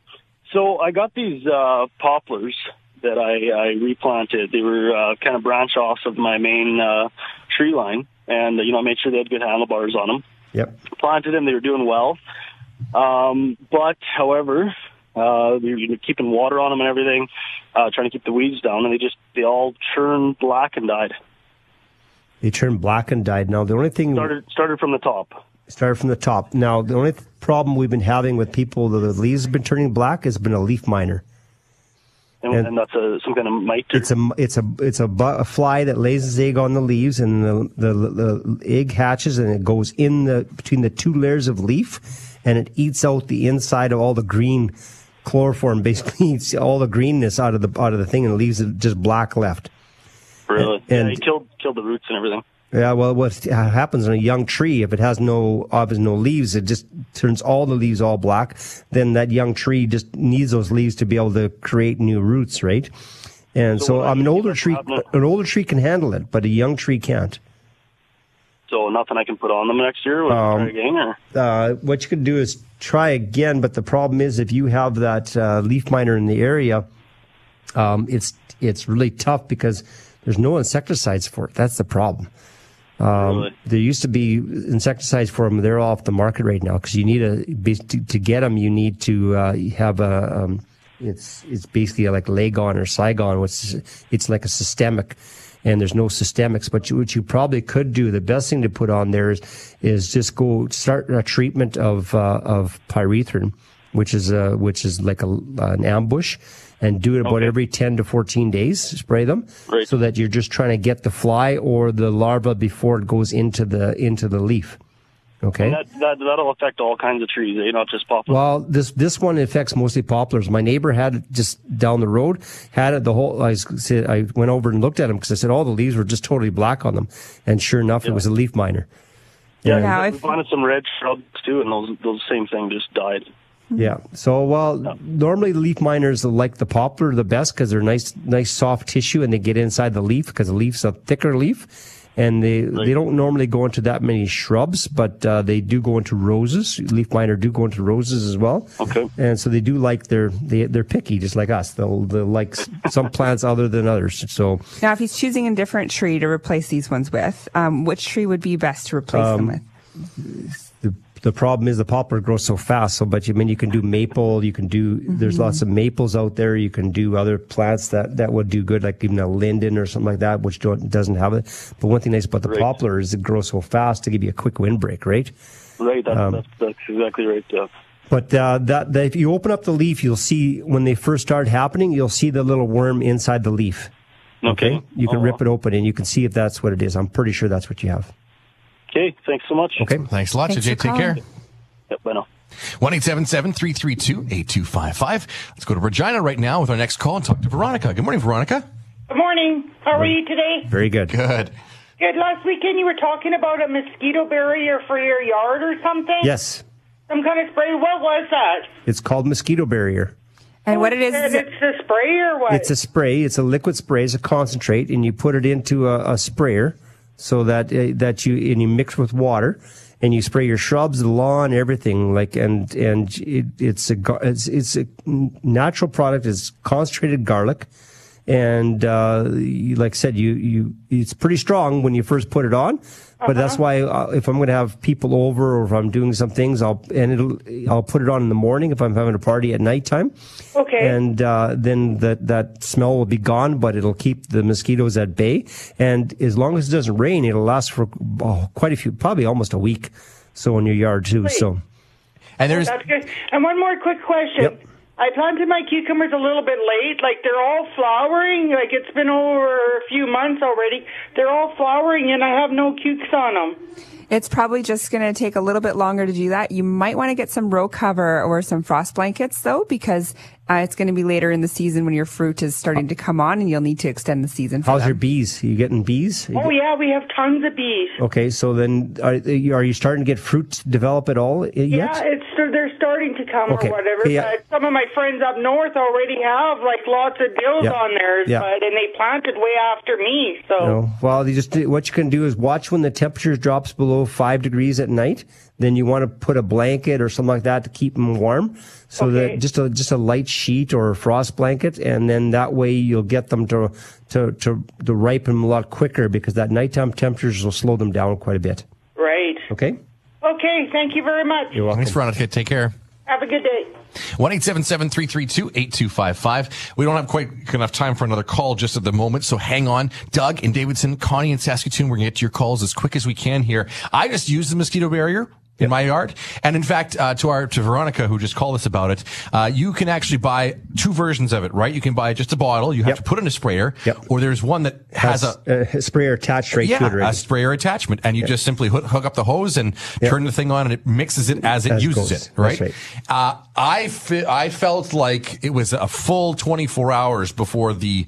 so I got these uh, poplars that I, I replanted. They were uh, kind of branch offs of my main uh, tree line, and you know I made sure they had good handlebars on them. Yep. Planted them; they were doing well. Um, but however, uh, we were keeping water on them and everything, uh, trying to keep the weeds down, and they just they all turned black and died. They turned black and died. Now, the only thing Started started from the top. Started from the top. Now, the only th- problem we've been having with people that the leaves have been turning black has been a leaf miner. And, And- and, that's a some kind of mite. It's a it's a it's a, bu- a fly that lays its egg on the leaves, and the, the the egg hatches, and it goes in the between the two layers of leaf, and it eats out the inside of all the green chloroform. Basically, eats all the greenness out of the out of the thing, and leaves it just black left. really. yeah, and- he killed killed the roots and everything. Yeah, well, what happens in a young tree, if it has no, obviously no leaves, it just turns all the leaves all black. Then that young tree just needs those leaves to be able to create new roots, right? And So so, um, an older tree, on an older tree can handle it, but a young tree can't. So nothing I can put on them next year. Um, again, or Uh, what you could do is try again, but the problem is if you have that uh, leaf miner in the area, um, it's it's really tough because there's no insecticides for it. That's the problem. Um, Really? There used to be insecticides for them. They're all off the market right now because you need a to, to get them. You need to uh, have a. Um, it's it's basically like Lagon or Cygon, which is, it's like a systemic, and there's no systemics. But you, what you probably could do, the best thing to put on there is is just go start a treatment of uh, of pyrethrin, which is uh, which is like a, an ambush, and do it about Okay. every ten to fourteen days. Spray them Right. so that you're just trying to get the fly or the larva before it goes into the into the leaf. Okay. And that, that that'll affect all kinds of trees, eh? not just poplars. Well, this this one affects mostly poplars. My neighbor had it just down the road, had it the whole. I said I went over and looked at him because I said all the leaves were just totally black on them, and sure enough, it was a leaf miner. yeah, Now, we if- planted some red shrubs too, and those those same thing just died. Yeah. So, well, normally the leaf miners like the poplar the best because they're nice, nice soft tissue, and they get inside the leaf because the leaf's a thicker leaf, and they they don't normally go into that many shrubs, but uh, they do go into roses. Leaf miner do go into roses as well. Okay. And so they do like they're they they're picky just like us. They'll they'll like some plants other than others. So Now, if he's choosing a different tree to replace these ones with, um, which tree would be best to replace them Um, with? The problem is the poplar grows so fast. So, but you I mean you can do maple. You can do. There's Mm-hmm. lots of maples out there. You can do other plants that that would do good, like even a linden or something like that, which don't doesn't have it. But one thing nice about the Right. poplar is it grows so fast to give you a quick windbreak, right? Right, that, Um, that's that's exactly right. Yeah. But uh, that, that if you open up the leaf, you'll see when they first start happening, you'll see the little worm inside the leaf. Okay. You can Oh, rip it open and you can see if that's what it is. I'm pretty sure that's what you have. Okay, thanks so much. Okay. Thanks a lot, Thanks JJ. for Take care. Yep, bye now. 1 332 8255. Let's go to Regina right now with our next call and talk to Veronica. Good morning, Veronica. Good morning. How are you today? Very good. Good. Good. Last weekend you were talking about a mosquito barrier for your yard or something? Yes. Some kind of spray. What was that? It's called mosquito barrier. And what it is, And is it's a spray or what? It's a spray. It's a liquid spray. It's a concentrate, and you put it into a, a sprayer so that uh, that you and you mix with water, and you spray your shrubs, the lawn, everything. Like and and it, it's a it's it's a natural product. It's concentrated garlic, and uh, like I said, you you it's pretty strong when you first put it on. But that's why uh, if I'm going to have people over or if I'm doing some things, I'll and it'll I'll put it on in the morning if I'm having a party at nighttime okay. and uh, then that that smell will be gone, but it'll keep the mosquitoes at bay. And as long as it doesn't rain, it'll last for oh, quite a few, probably almost a week. So in your yard too. So And there's That's good. And one more quick question. Yep. I planted my cucumbers a little bit late. Like they're all flowering. Like it's been over a few months already. They're all flowering, and I have no cukes on them. it's probably just going to take a little bit longer to do that. You might want to get some row cover or some frost blankets though, because uh, it's going to be later in the season when your fruit is starting to come on and you'll need to extend the season for how's them. your bees? you getting bees? You Oh get- yeah, we have tons of bees. Okay, so then are, are you starting to get fruit develop at all yet? Yeah, it's they're starting to come Okay. or whatever. Yeah. But some of my friends up north already have like lots of dills Yeah. on theirs, Yeah. but and they planted way after me. So No. Well, you just what you can do is watch when the temperature drops below five degrees at night. Then you want to put a blanket or something like that to keep them warm. So Okay. that just a just a light sheet or a frost blanket, and then that way you'll get them to to to, to ripen a lot quicker because that nighttime temperatures will slow them down quite a bit. right. Okay. Okay, thank you very much. You're welcome. thanks, Veronica. Take care. Have a good day. 1 332 We don't have quite enough time for another call just at the moment, so hang on. Doug in Davidson, Connie in Saskatoon, we're going to get to your calls as quick as we can here. I just use the mosquito barrier. In my yard. And in fact, uh, to our to Veronica who just called us about it, uh, you can actually buy two versions of it, right? You can buy just a bottle. You have to put in a sprayer, or there's one that has, a, a sprayer attached right yeah, to it already. a sprayer attachment, and you just simply hook, hook up the hose and turn the thing on, and it mixes it as it As uses it. Right. That's Uh, I fe- I felt like it was a full 24 hours before the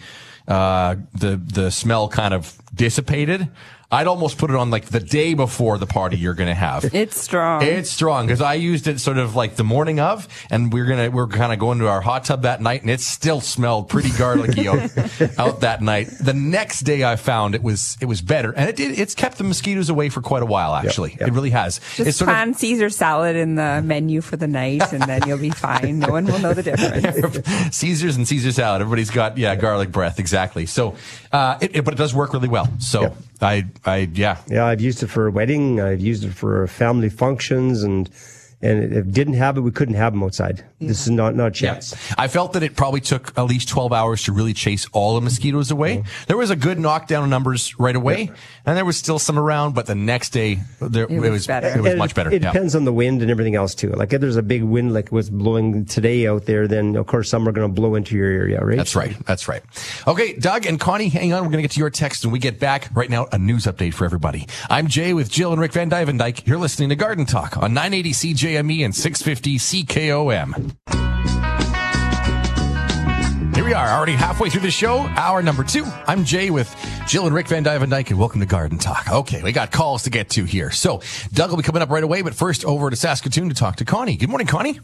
uh, the the smell kind of dissipated. I'd almost put it on like the day before the party you're going to have. It's strong. It's strong because I used it sort of like the morning of, and we're gonna we're kind of going to our hot tub that night, and it still smelled pretty garlicky out, out that night. The next day, I found it was it was better, and it did it's kept the mosquitoes away for quite a while. Actually, it really has. Just it's sort of Caesar salad in the menu for the night, and then you'll be fine. No one will know the difference. Caesars and Caesar salad. Everybody's got yeah garlic breath exactly. So, uh, it, it- but it does work really well. So I I yeah Yeah, I've used it for a wedding. I've used it for family functions, and and if it didn't have it, we couldn't have them outside. This is not not a chance. I felt that it probably took at least 12 hours to really chase all the mosquitoes away. Mm-hmm. There was a good knockdown of numbers right away, and there was still some around, but the next day there, it, was It was And much better. It yeah. depends on the wind and everything else too. Like if there's a big wind like what's blowing today out there, then of course some are going to blow into your area, right? That's right. That's right. Okay, Doug and Connie, hang on. We're going to get to your text when we get back. Right now, a news update for everybody. I'm Jay with Jill and Rick vanDuyvendyk. You're listening to Garden Talk on 980 CJME and 650 CKOM. Here we are, already halfway through the show, hour number two. I'm Jay with Jill and Rick vanDuyvendyk, and welcome to Garden Talk. Okay, we got calls to get to here. So, Doug will be coming up right away, but first over to Saskatoon to talk to Connie. Good morning, Connie.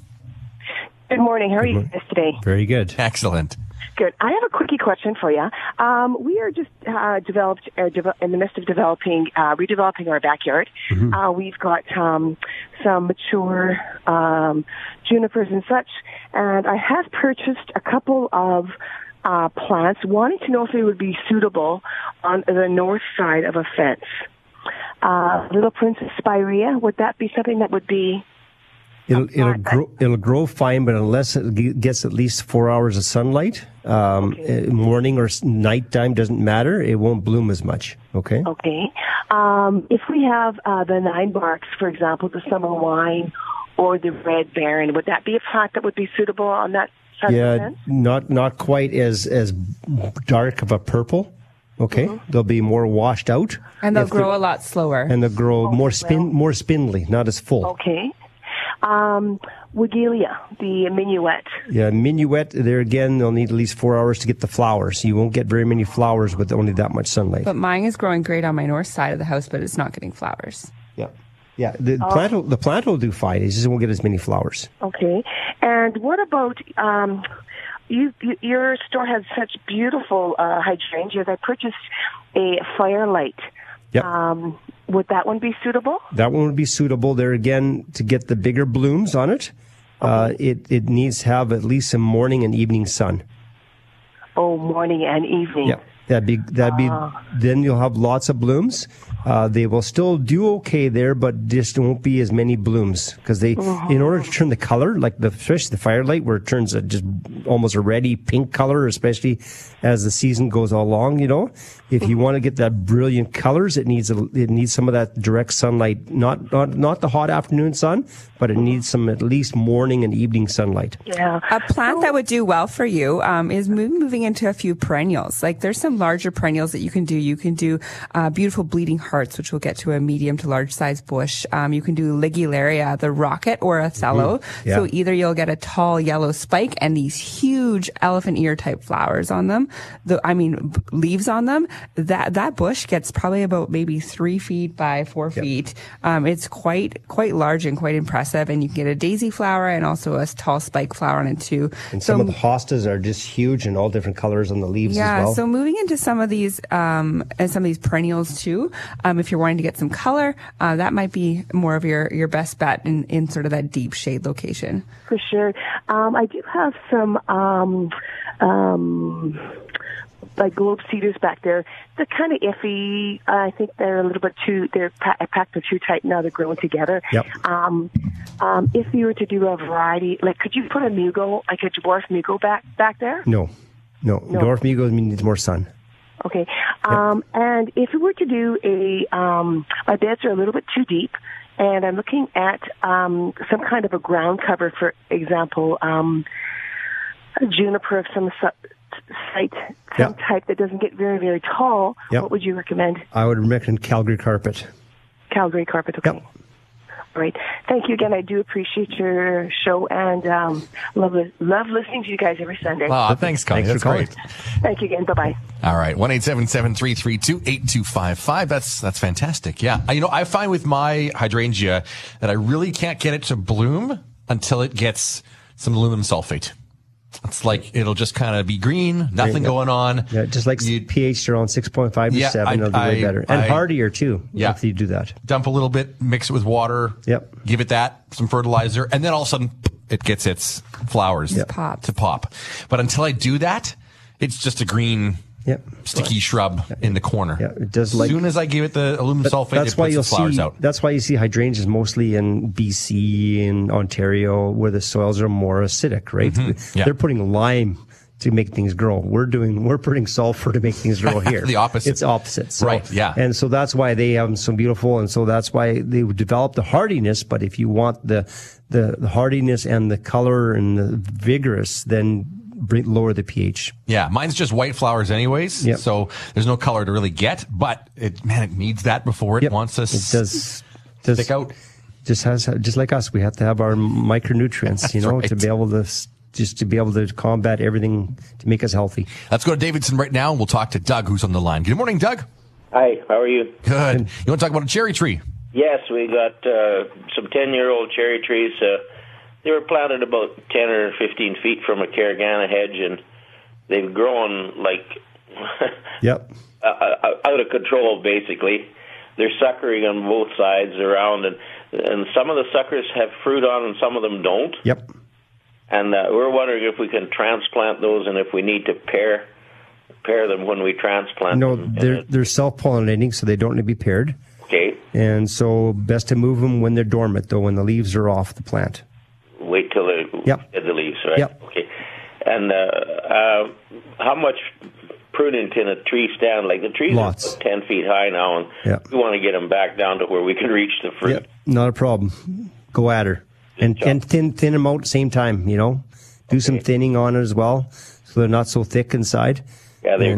Good morning. How are you guys today? Very good. Excellent. Good. I have a quickie question for you. Um, we are just uh, developed uh, deve- in the midst of developing, uh, redeveloping our backyard. Mhm. Uh, we've got um, some mature um, junipers and such, and I have purchased a couple of uh, plants, wanting to know if they would be suitable on the north side of a fence. Uh, Little Princess spirea, would that be something that would be It'll it'll grow it'll grow fine, but unless it gets at least four hours of sunlight, um, uh, morning or nighttime doesn't matter. It won't bloom as much. Okay. Okay. Um, if we have uh, the nine barks, for example, the summer wine or the red baron, would that be a plant that would be suitable on that side of Yeah, not not quite as as dark of a purple. Okay, they'll be more washed out, And they'll grow a lot slower. and they'll grow more spin more spindly, not as full. Okay. Um, Weigela, the minuet. Yeah, minuet. There again, they'll need at least four hours to get the flowers. You won't get very many flowers with only that much sunlight. But mine is growing great on my north side of the house, but it's not getting flowers. Yeah. Yeah, the Oh. plant will, the plant will do fine. It just won't get as many flowers. Okay. And what about um, you, you? Your store has such beautiful uh, hydrangeas. I purchased a firelight. Yep. Um, would that one be suitable? That one would be suitable there again to get the bigger blooms on it. Uh, it it needs to have at least some morning and evening sun. Oh, morning and evening. Yeah, that'd be that'd be. Ah. Then you'll have lots of blooms. Uh, they will still do okay there, but just won't be as many blooms because they, Mm-hmm. in order to turn the color, like the fish, the firelight, where it turns a just almost a reddy pink color, especially as the season goes along. You know, if you want to get that brilliant colors, it needs a, it needs some of that direct sunlight, not not not the hot afternoon sun, but it needs some at least morning and evening sunlight. Yeah. A plant that would do well for you um, is moving into a few perennials. Like there's some larger perennials that you can do. You can do uh, beautiful bleeding hearts, which will get to a medium to large size bush. Um, you can do ligularia, the rocket, or Othello. Mhm. Yeah. So either you'll get a tall yellow spike and these huge elephant ear type flowers on them. The I mean b- leaves on them. That that bush gets probably about maybe three feet by four feet. Um, it's quite quite large and quite impressive. And you can get a daisy flower and also a tall spike flower on it too. And so some of the hostas are just huge and all different colors on the leaves yeah, as well. so moving into some of these um, and some of these perennials too. Um, if you're wanting to get some color, uh, that might be more of your your best bet in in sort of that deep shade location. For sure. Um, I do have some um, um, like globe cedars back there. They're kind of iffy. I think they're a little bit too. They're pa- packed them too tight now. They're growing together. Yep. Um, um, if you were to do a variety, like could you put a mugo, like a dwarf mugo, back back there? No, no. No. Dwarf Mugo needs more sun. Okay. Um, and if we were to do a, um, my beds are a little bit too deep, and I'm looking at um, some kind of a ground cover, for example, um, a juniper of some su- site, some Yeah. type that doesn't get very, very tall. Yep. What would you recommend? I would recommend Calgary carpet. Calgary carpet, okay. All right. Thank you again. I do appreciate your show and um, love love listening to you guys every Sunday. Aw, thanks, Connie. Thanks for That's calling. great. Thank you again. Bye bye. All right, one eight seven seven three three two eight two five five. That's that's fantastic. Yeah, you know, I find with my hydrangea that I really can't get it to bloom until it gets some aluminum sulfate. It's like it'll just kind of be green, nothing Yeah. going on. Yeah, just like you, pH around 6.5 to Yeah, 7, I- it'll be way better. And I- hardier too, Yeah. if you do that. Dump a little bit, mix it with water. Yep. Give it that some fertilizer, and then all of a sudden it gets its flowers Yep. Pop. to pop. But until I do that, it's just a green. Yep. Sticky shrub in the corner. Yeah, it does like- As soon as I give it the aluminum sulfate, that's it why puts you'll flowers see. out. That's why you see hydrangeas mostly in BC and Ontario, where the soils are more acidic. Right? Mhm. Yeah. They're putting lime to make things grow. We're doing. We're putting sulfur to make things grow here. The opposite. It's opposite. So- Right, yeah. And so that's why they have them so beautiful, and so that's why they would develop the hardiness. But if you want the the, the hardiness and the color and the vigorous, then lower the pH. Yeah, mine's just white flowers anyways. Yep. So there's no color to really get, but it man, it needs that before it wants to It does. does stick out. Just has just like us, we have to have our micronutrients, you know, right. to be able to just to be able to combat everything to make us healthy. Let's go to Davidson right now and we'll talk to Doug who's on the line. Good morning, Doug. Hi, how are you? Good. You want to talk about a cherry tree? Yes, we got uh, some 10 year old cherry trees. Uh, they were planted about 10 or 15 feet from a Caragana hedge, and they've grown like Yep. uh, uh, out of control, basically. They're suckering on both sides around, and, and some of the suckers have fruit on and some of them don't. Yep. And uh, we're wondering if we can transplant those and if we need to pair pair them when we transplant No, them. they're they're self pollinating, so they don't need to be paired. Okay, And so best to move them when they're dormant, though, when the leaves are off the plant. Wait till they Yep. get the leaves, right? Yep. Okay. And uh, uh, how much pruning can a tree stand? Like the trees Lots. are ten feet high now, and Yep. we want to get them back down to where we can reach the fruit. Yep. Not a problem. Go at her. And, and thin thin them out at the same time, you know. Do some thinning on it as well, so they're not so thick inside. Yeah, they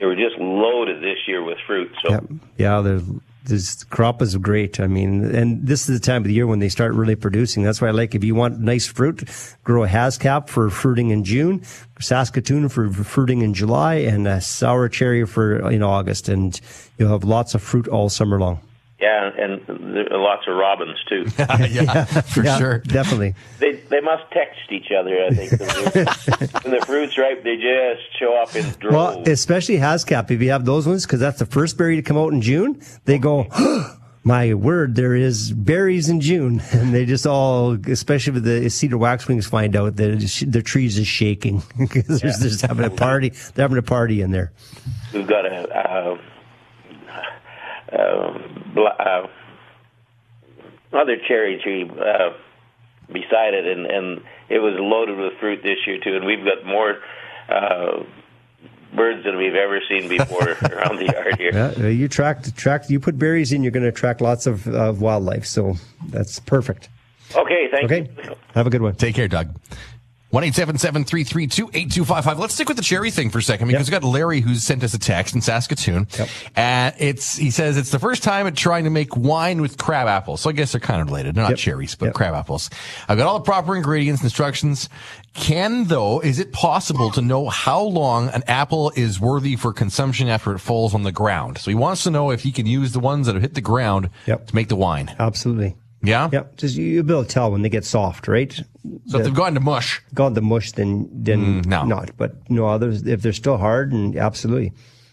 they were just loaded this year with fruit. So Yep. Yeah, the this crop is great. I mean, and this is the time of the year when they start really producing. That's why I like if you want nice fruit, grow a Haskap for fruiting in June, Saskatoon for fruiting in July, and a sour cherry for in August, and you'll have lots of fruit all summer long. Yeah, and lots of robins too. yeah, for Yeah, sure. definitely. They they must text each other. I think when the fruit's ripe, they just show up in droves. Well, especially Haskap, if you have those ones, because that's the first berry to come out in June, they go, my word, there is berries in June. And they just all, especially with the cedar waxwings, find out that it is- their trees is shaking because they're just having a party. They're having a party in there. We've got a uh, uh, uh, other cherry tree uh, beside it, and and it was loaded with fruit this year too. And we've got more uh, birds than we've ever seen before around the yard here. Yeah, uh, you track, track, you put berries in, you're going to attract lots of, of wildlife. So that's perfect. Okay, thank Okay. you. Have a good one. Take care, Doug. One eight seven seven three three two eight two five five. Let's stick with the cherry thing for a second because we got Larry who's sent us a text in Saskatoon, and it's he says it's the first time at trying to make wine with crab apples. So I guess they're kind of related. They're not Yep. cherries, but Yep. crab apples. I've got all the proper ingredients, instructions. Can though, is it possible to know how long an apple is worthy for consumption after it falls on the ground? So he wants to know if he can use the ones that have hit the ground to make the wine. Absolutely. Yeah. Yep. Just you'll be able to tell when they get soft, right? So if they've gone to mush, gone to mush, then then Mm, no. not. But no others if they're still hard and absolutely.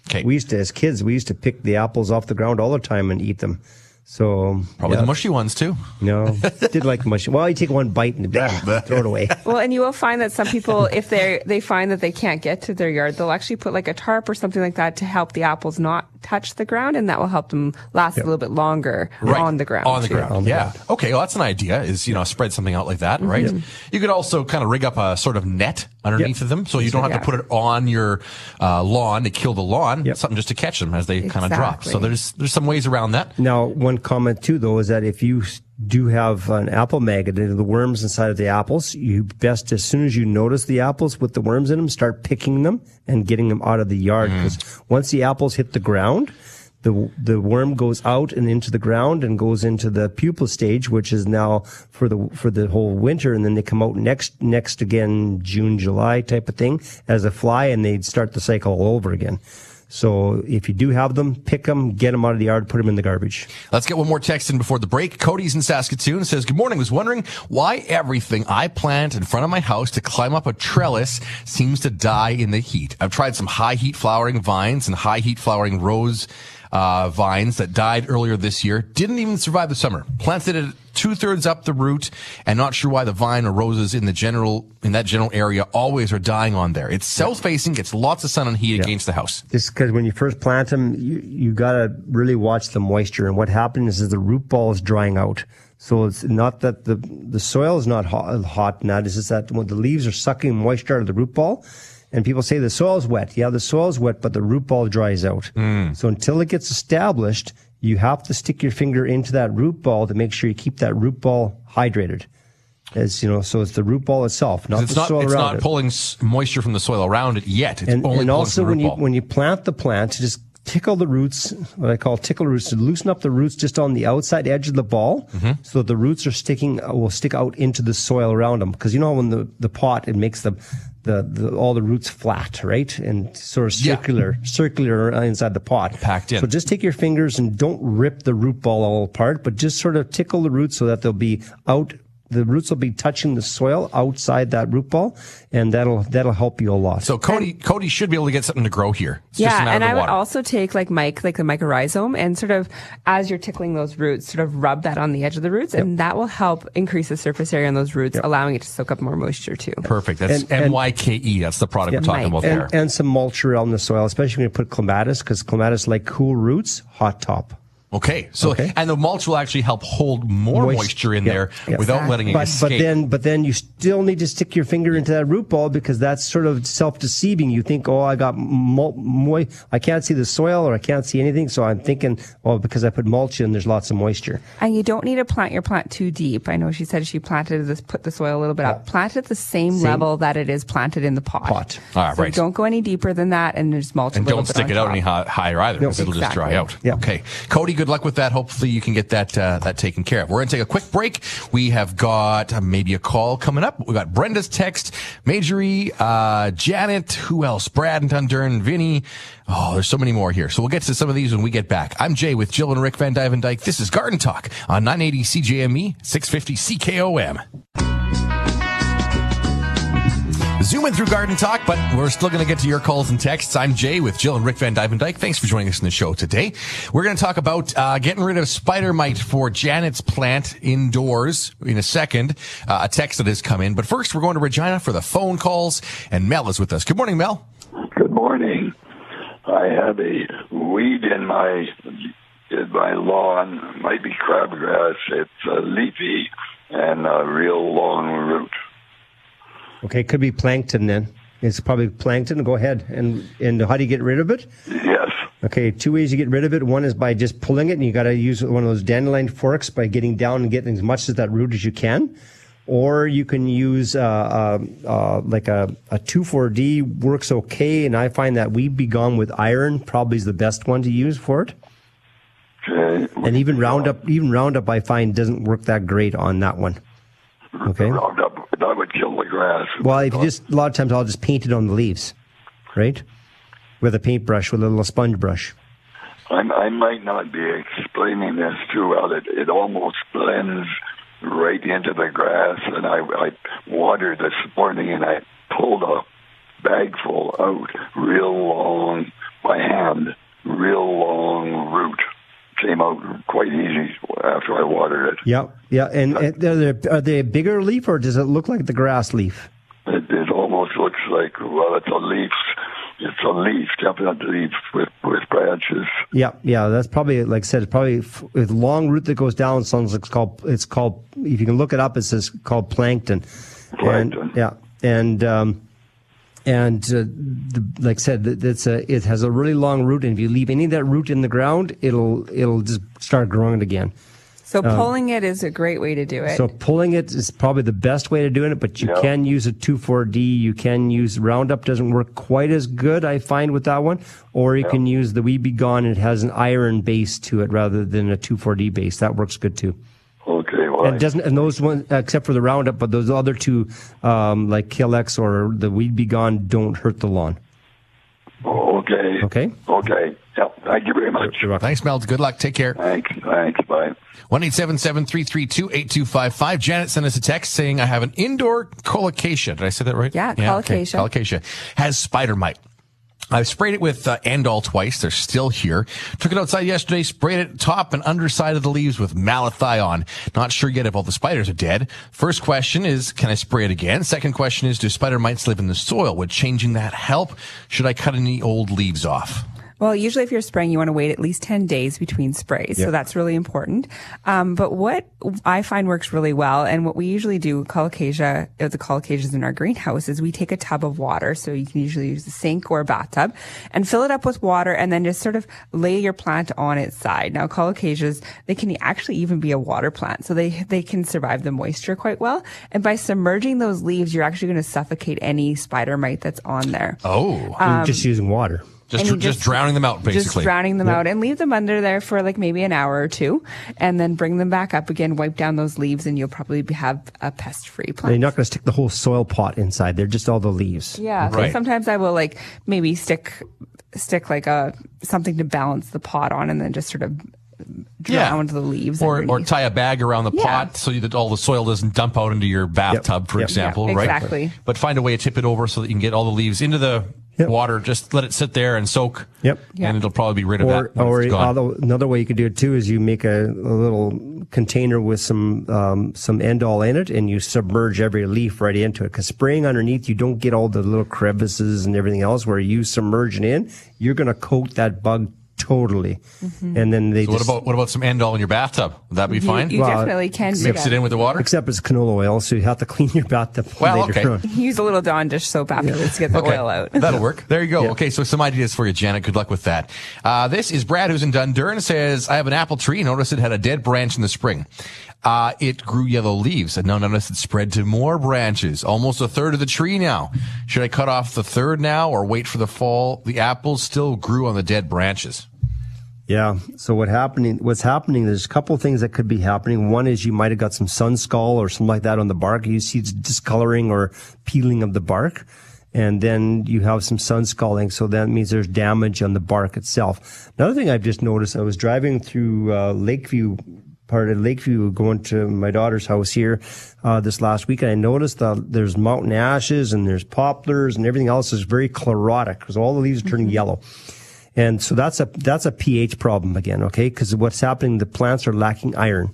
Okay. We used to as kids we used to pick the apples off the ground all the time and eat them. So Probably yeah. the mushy ones too. No, did like mushy. Well, you take one bite and blah, throw it away. Well, and you will find that some people, if they they find that they can't get to their yard, they'll actually put like a tarp or something like that to help the apples not touch the ground, and that will help them last a little bit longer on the ground. On the too. ground. yeah. Okay. Well, that's an idea is, you know, spread something out like that, right? Mhm. You could also kind of rig up a sort of net underneath of them so you don't have Yeah. to put it on your uh, lawn to kill the lawn. Something just to catch them as they kind of drop. So there's, there's some ways around that. Now, one comment too, though, is that if you do have an apple maggot into the worms inside of the apples, you best, as soon as you notice the apples with the worms in them, start picking them and getting them out of the yard. Because once the apples hit the ground, the the worm goes out and into the ground and goes into the pupal stage, which is now for the for the whole winter, and then they come out next next again June July type of thing as a fly, and they start the cycle all over again. So if you do have them, pick them, get them out of the yard, put them in the garbage. Let's get one more text in before the break. Cody's in Saskatoon says, Good morning. Was wondering why everything I plant in front of my house to climb up a trellis seems to die in the heat. I've tried some high heat flowering vines and high heat flowering rose uh, vines that died earlier this year. Didn't even survive the summer. Planted it two thirds up the root and not sure why the vine or roses in the general, in that general area always are dying on there. It's south facing, gets lots of sun and heat against the house. Just because when you first plant them, you, you got to really watch the moisture. And what happens is the root ball is drying out. So it's not that the, the soil is not hot, hot that. It's just that when the leaves are sucking moisture out of the root ball, and people say the soil's wet. Yeah, the soil's wet, but the root ball dries out. Hmm. So until it gets established, you have to stick your finger into that root ball to make sure you keep that root ball hydrated. As you know, so it's the root ball itself, not it's the not, soil it's around not it pulling moisture from the soil around it yet. It's and, and also when you ball. when you plant the plant, just tickle the roots, what I call tickle roots, to loosen up the roots just on the outside edge of the ball, Mm-hmm. so that the roots are sticking uh, will stick out into the soil around them. Because you know when the the pot it makes the the, the all the roots flat, right, and sort of Yeah. circular circular inside the pot, packed in. So just take your fingers and don't rip the root ball all apart, but just sort of tickle the roots so that they'll be out. The roots will be touching the soil outside that root ball, and that'll that'll help you a lot. So Cody, Cody should be able to get something to grow here. It's just a yeah, matter and of I the would also take like Myke, like the mycorrhizome, and sort of as you're tickling those roots, sort of rub that on the edge of the roots, and that will help increase the surface area on those roots, allowing it to soak up more moisture too. Perfect. That's And- and- M Y K E. That's the product we're talking about and, there. and some mulch around the soil, especially when you put clematis, because clematis like cool roots, hot top. Okay. So Okay. and the mulch will actually help hold more Moist- moisture in yeah, there yeah. without letting it but, escape. But then, but then you still need to stick your finger into that root ball because that's sort of self-deceiving. You think, oh, I got mul- moi- I can't see the soil or I can't see anything, so I'm thinking, oh, because I put mulch in, there's lots of moisture. And you don't need to plant your plant too deep. I know she said she planted this, put the soil a little bit up. Plant it the same, Same. level that it is planted in the pot. Pot. Ah, So right. Don't go any deeper than that, and just mulch and a don't bit stick on it out any hi- higher either, because it'll just dry out. Exactly. Okay, Cody, good luck with that. Hopefully, you can get that uh, that taken care of. We're gonna take a quick break. We have got uh, maybe a call coming up. We got Brenda's text, Majorie, uh, Janet, who else? Brad and Dundurn, Vinny. Oh, there's so many more here. So we'll get to some of these when we get back. I'm Jay with Jill and Rick Van Dyke. This is Garden Talk on 980 CJME, 650 CKOM. Zooming through Garden Talk, but we're still going to get to your calls and texts. I'm Jay with Jill and Rick Van Dyke. Thanks for joining us in the show today. We're going to talk about uh, getting rid of spider mite for Janet's plant indoors in a second. Uh, a text that has come in, but first we're going to Regina for the phone calls, and Mel is with us. Good morning, Mel. Good morning. I have a weed in my in my lawn. It might be crabgrass. It's uh, leafy and a real long root. Okay, could be plantain then. It's probably plantain. Go ahead. And and how do you get rid of it? Yes. Okay, two ways you get rid of it. One is by just pulling it, and you got to use one of those dandelion forks by getting down and getting as much of that root as you can. Or you can use uh, uh, uh, like a, a 2,4-D works okay, and I find that Weed Be Gone with iron probably is the best one to use for it. Okay. And even Roundup, even Roundup, I find doesn't work that great on that one. Okay. Roundup that would kill grass. Well, if you just a lot of times I'll just paint it on the leaves, right? With a paintbrush, with a little sponge brush. I, I might not be explaining this too well. It, it almost blends right into the grass, and I, I watered this morning, and I pulled a bagful out, real long by hand, real long root. Came out quite easy after I watered it. Yeah, yeah. And, and are, they, are they a bigger leaf, or does it look like the grass leaf? It, it almost looks like well, it's a leaf it's a leaf, definitely with with branches. Yeah, yeah, that's probably like I said, it's probably with long root that goes down. Sounds like it's called it's called. If you can look it up, it says called plantain. Plantain. And, yeah, and um, and uh, the, like I said, that- a it has a really long root, and if you leave any of that root in the ground, it'll it'll just start growing again. So Um, pulling it is a great way to do it. So pulling it is probably the best way to doing it, but you Yeah. can use a 2,4-D. You can use Roundup. Doesn't work quite as good, I find, with that one. Or you can use the We Be Gone. It has an iron base to it rather than a 2,4-D base. That works good too. Okay, well, And doesn't and those ones except for the Roundup, but those other two, um, like Killex or the Weed Be Gone, don't hurt the lawn. okay, Okay. okay. Yep. Thank you very much. Thanks, Mel. Good luck. Take care. Thanks. Thanks. Bye. One eight seven seven three three two eight two five five. Janet sent us a text saying, "I have an indoor colocasia. Did I say that right? Yeah, okay. colocasia. Colocasia has spider mite. I've sprayed it with uh, End-All twice. They're still here. Took it outside yesterday, sprayed it top and underside of the leaves with malathion. Not sure yet if all the spiders are dead. First question is, can I spray it again? Second question is, do spider mites live in the soil? Would changing that help? Should I cut any old leaves off? Well, usually if you're spraying, you want to wait at least 10 days between sprays. Yeah. So that's really important. Um, but what I find works really well and what we usually do, colocasia, uh, the colocasias in our greenhouse is we take a tub of water. So you can usually use a sink or a bathtub and fill it up with water and then just sort of lay your plant on its side. Now, colocasias, they can actually even be a water plant. So they, they can survive the moisture quite well. And by submerging those leaves, you're actually going to suffocate any spider mite that's on there. Oh, Um, just using water. Just, and just, just- drowning them out, basically. Just drowning them Yep. out and leave them under there for like maybe an hour or two and then bring them back up again, wipe down those leaves and you'll probably have a pest free plant. you're not going to stick the whole soil pot inside. They're just all the leaves. Yeah. So sometimes I will like maybe stick, stick like a, something to balance the pot on and then just sort of drown the leaves. Or, or tie a bag around the Yeah. pot so that all the soil doesn't dump out into your bathtub, for Yep. example, Yeah, right? exactly. But find a way to tip it over so that you can get all the leaves into the water. Just let it sit there and soak. Yep. And it'll probably be rid of or, that. or although another way you could do it too is you make a, a little container with some um, some End-All in it and you submerge every leaf right into it because spraying underneath you don't get all the little crevices and everything else where you submerge it in you're going to coat that bug totally and then they so what about what about some End-All in your bathtub? Would that be You- fine? you definitely can do mix that. it in with the water. except it's canola oil so you have to clean your bathtub Well, later okay. on. Use a little Dawn dish soap afterwards to get the Okay. oil out. That'll work. There you go. Okay, so some ideas for you, Janet. Good luck with that. Uh, this is Brad, who's in Dundurn, says, I have an apple tree. Notice it had a dead branch in the spring. Uh, it grew yellow leaves, and now notice it spread to more branches, almost a third of the tree now. Should I cut off the third now or wait for the fall? The apples still grew on the dead branches. Yeah. So what happening? What's happening? There's a couple of things that could be happening. One is you might have got some sunscald or something like that on the bark. You see discoloring or peeling of the bark, and then you have some sunscalding. So that means there's damage on the bark itself. Another thing I've just noticed. I was driving through uh, Lakeview. Part of Lakeview, going to my daughter's house here uh, this last week, and I noticed that there's mountain ashes and there's poplars and everything else is very chlorotic because all the leaves are turning yellow. And so that's a that's a pH problem again, okay? Because what's happening, the plants are lacking iron,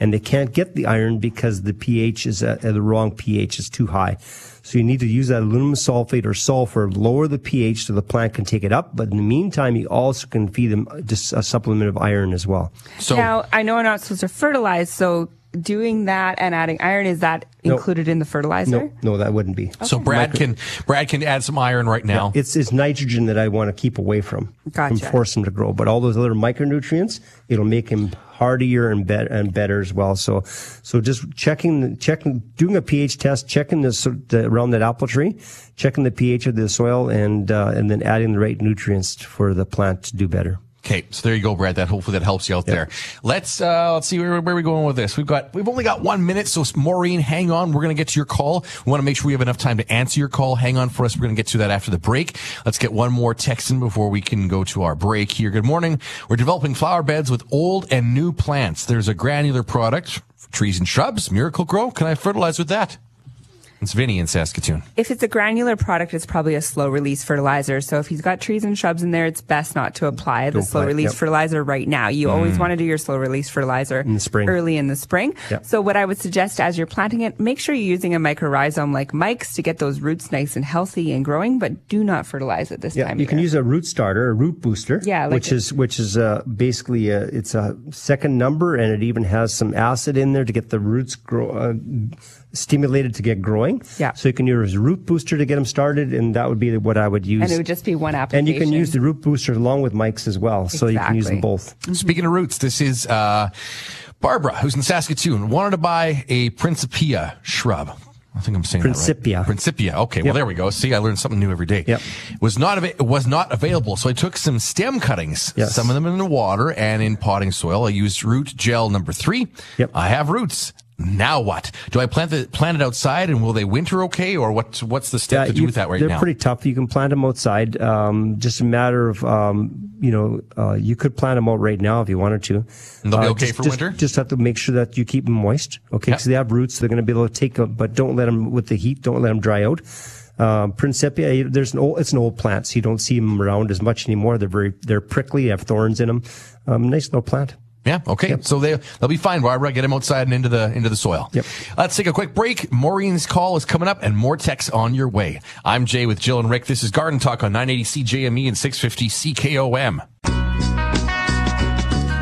and they can't get the iron because the pH is at, at the wrong pH is too high. So you need to use that aluminum sulfate or sulfur, lower the pH so the plant can take it up. But in the meantime, you also can feed them just a supplement of iron as well. So now, I know we're not supposed to fertilize, so doing that and adding iron, is that No. included in the fertilizer? no, no, that wouldn't be. So Brad can Brad can add some iron right now. It's it's nitrogen that I want to keep away from, Gotcha. and force him to grow. But all those other micronutrients, it'll make him hardier and better and better as well. So, so just checking, checking, doing a pH test, checking this the, around that apple tree, checking the pH of the soil, and uh, and then adding the right nutrients for the plant to do better. Okay, so there you go, Brad. That hopefully that helps you out there. Let's uh, let's see where, where are we going with this. We've got we've only got one minute, so Maureen, hang on. We're gonna get to your call. We want to make sure we have enough time to answer your call. Hang on for us. We're gonna get to that after the break. Let's get one more text in before we can go to our break here. Good morning. We're developing flower beds with old and new plants. There's a granular product for trees and shrubs. Miracle Grow. Can I fertilize with that? It's Vinny in Saskatoon. If it's a granular product, it's probably a slow release fertilizer. So if he's got trees and shrubs in there, it's best not to apply the Don't slow apply it, release yep. fertilizer right now. You always Mm. want to do your slow release fertilizer In the spring. early in the spring. Yep. So what I would suggest as you're planting it, make sure you're using a mycorrhizome like Myke's to get those roots nice and healthy and growing, but do not fertilize it this time. Yeah, time. you of can year. use a root starter, a root booster. Yeah, like which a- is which is uh, basically a, it's a second number, and it even has some acid in there to get the roots grow, uh, stimulated to get growing. Yeah. So you can use root booster to get them started, and that would be what I would use. and it would just be one application. And you can use the root booster along with Myke's as well, so you can use them Exactly. both. Speaking of roots, this is uh, Barbara, who's in Saskatoon, wanted to buy a Prinsepia shrub. I think I'm saying Prinsepia. that right. Prinsepia. Okay, well there we go. See, I learned something new every day. Yep. Was not ava- was not available, so I took some stem cuttings, Yes. some of them in the water and in potting soil. I used root gel number three. Yep. I have roots. Now what? Do I plant the plant it outside and will they winter okay, or what? What's the step to do you- with that right now? they're pretty tough. You can plant them outside. Um, just a matter of, um, you know, uh, you could plant them out right now if you wanted to. And they'll be Uh, okay just- for just- winter? Just have to make sure that you keep them moist. Okay, Yeah. because they have roots. They're going to be able to take them, but don't let them with the heat. Don't let them dry out. Um, Prinsepia, there's an old, it's an old plant, so you don't see them around as much anymore. They're very, they're prickly. They have thorns in them. Um, nice little plant. Yeah. Okay. So they they'll be fine, Barbara. Get them outside and into the into the soil. Yep. Let's take a quick break. Maureen's call is coming up, and more texts on your way. I'm Jay with Jill and Rick. This is Garden Talk on 980 CJME and 650 CKOM.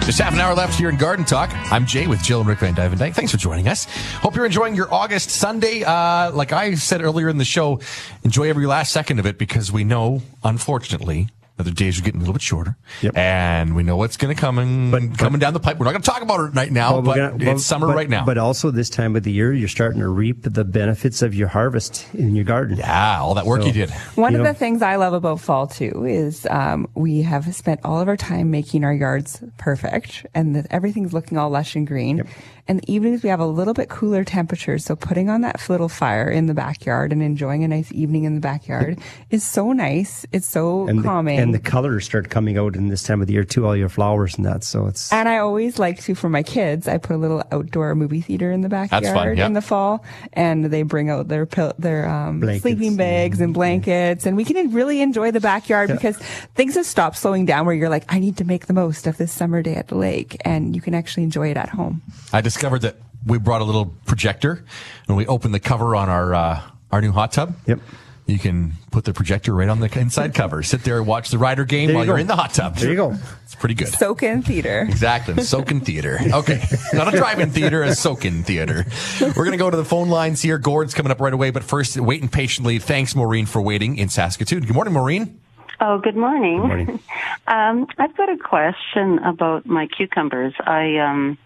Just half an hour left here in Garden Talk. I'm Jay with Jill and Rick vanDuyvendyk. Thanks for joining us. Hope you're enjoying your August Sunday. Uh, like I said earlier in the show, enjoy every last second of it because we know, unfortunately, that the days are getting a little bit shorter. Yep. And we know what's going to come and coming down the pipe. We're not going to talk about it right now, Well, but we're gonna- well, it's summer but- right now. But also this time of the year, you're starting to reap the benefits of your harvest in your garden. Yeah, all that work So, you did. One you of know, the things I love about fall too is um, we have spent all of our time making our yards perfect, and that everything's looking all lush and green. And the evenings we have a little bit cooler temperatures, so putting on that little fire in the backyard and enjoying a nice evening in the backyard is so nice. It's so and the, calming. and the colors start coming out in this time of the year too, all your flowers and that. So it's And I always like to, for my kids, I put a little outdoor movie theater in the backyard That's fun, yeah. in the fall, and they bring out their pill, their um, Blankets. sleeping bags and blankets, and we can really enjoy the backyard because things have stopped slowing down. Where you're like, I need to make the most of this summer day at the lake, and you can actually enjoy it at home. I discovered that we brought a little projector and we opened the cover on our uh, our new hot tub. Yep. You can put the projector right on the inside cover. Sit there and watch the Ryder game There you while you're go. in the hot tub. There you go. It's pretty good. Soak in theater. Exactly. Soak-in theater. Okay. Not a drive-in theater, a soak-in theater. We're going to go to the phone lines here. Gord's coming up right away, but first, waiting patiently. Thanks, Maureen, for waiting in Saskatoon. Good morning, Maureen. Oh, good morning. Good morning. um, I've got a question about my cucumbers. I um,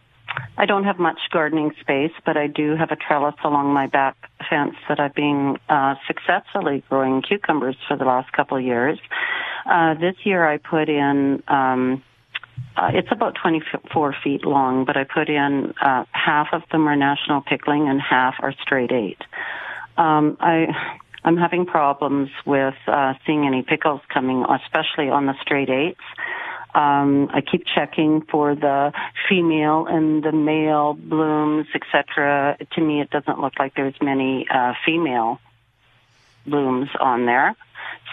I don't have much gardening space, but I do have a trellis along my back fence that I've been uh, successfully growing cucumbers for the last couple of years. Uh, this year, I put in. Um, uh, it's about 24 feet long, but I put in uh, half of them are national pickling and half are straight eight. Um, I I'm having problems with uh, seeing any pickles coming, especially on the straight eights. Um, I keep checking for the female and the male blooms, etc. To me, it doesn't look like there's many uh, female blooms on there.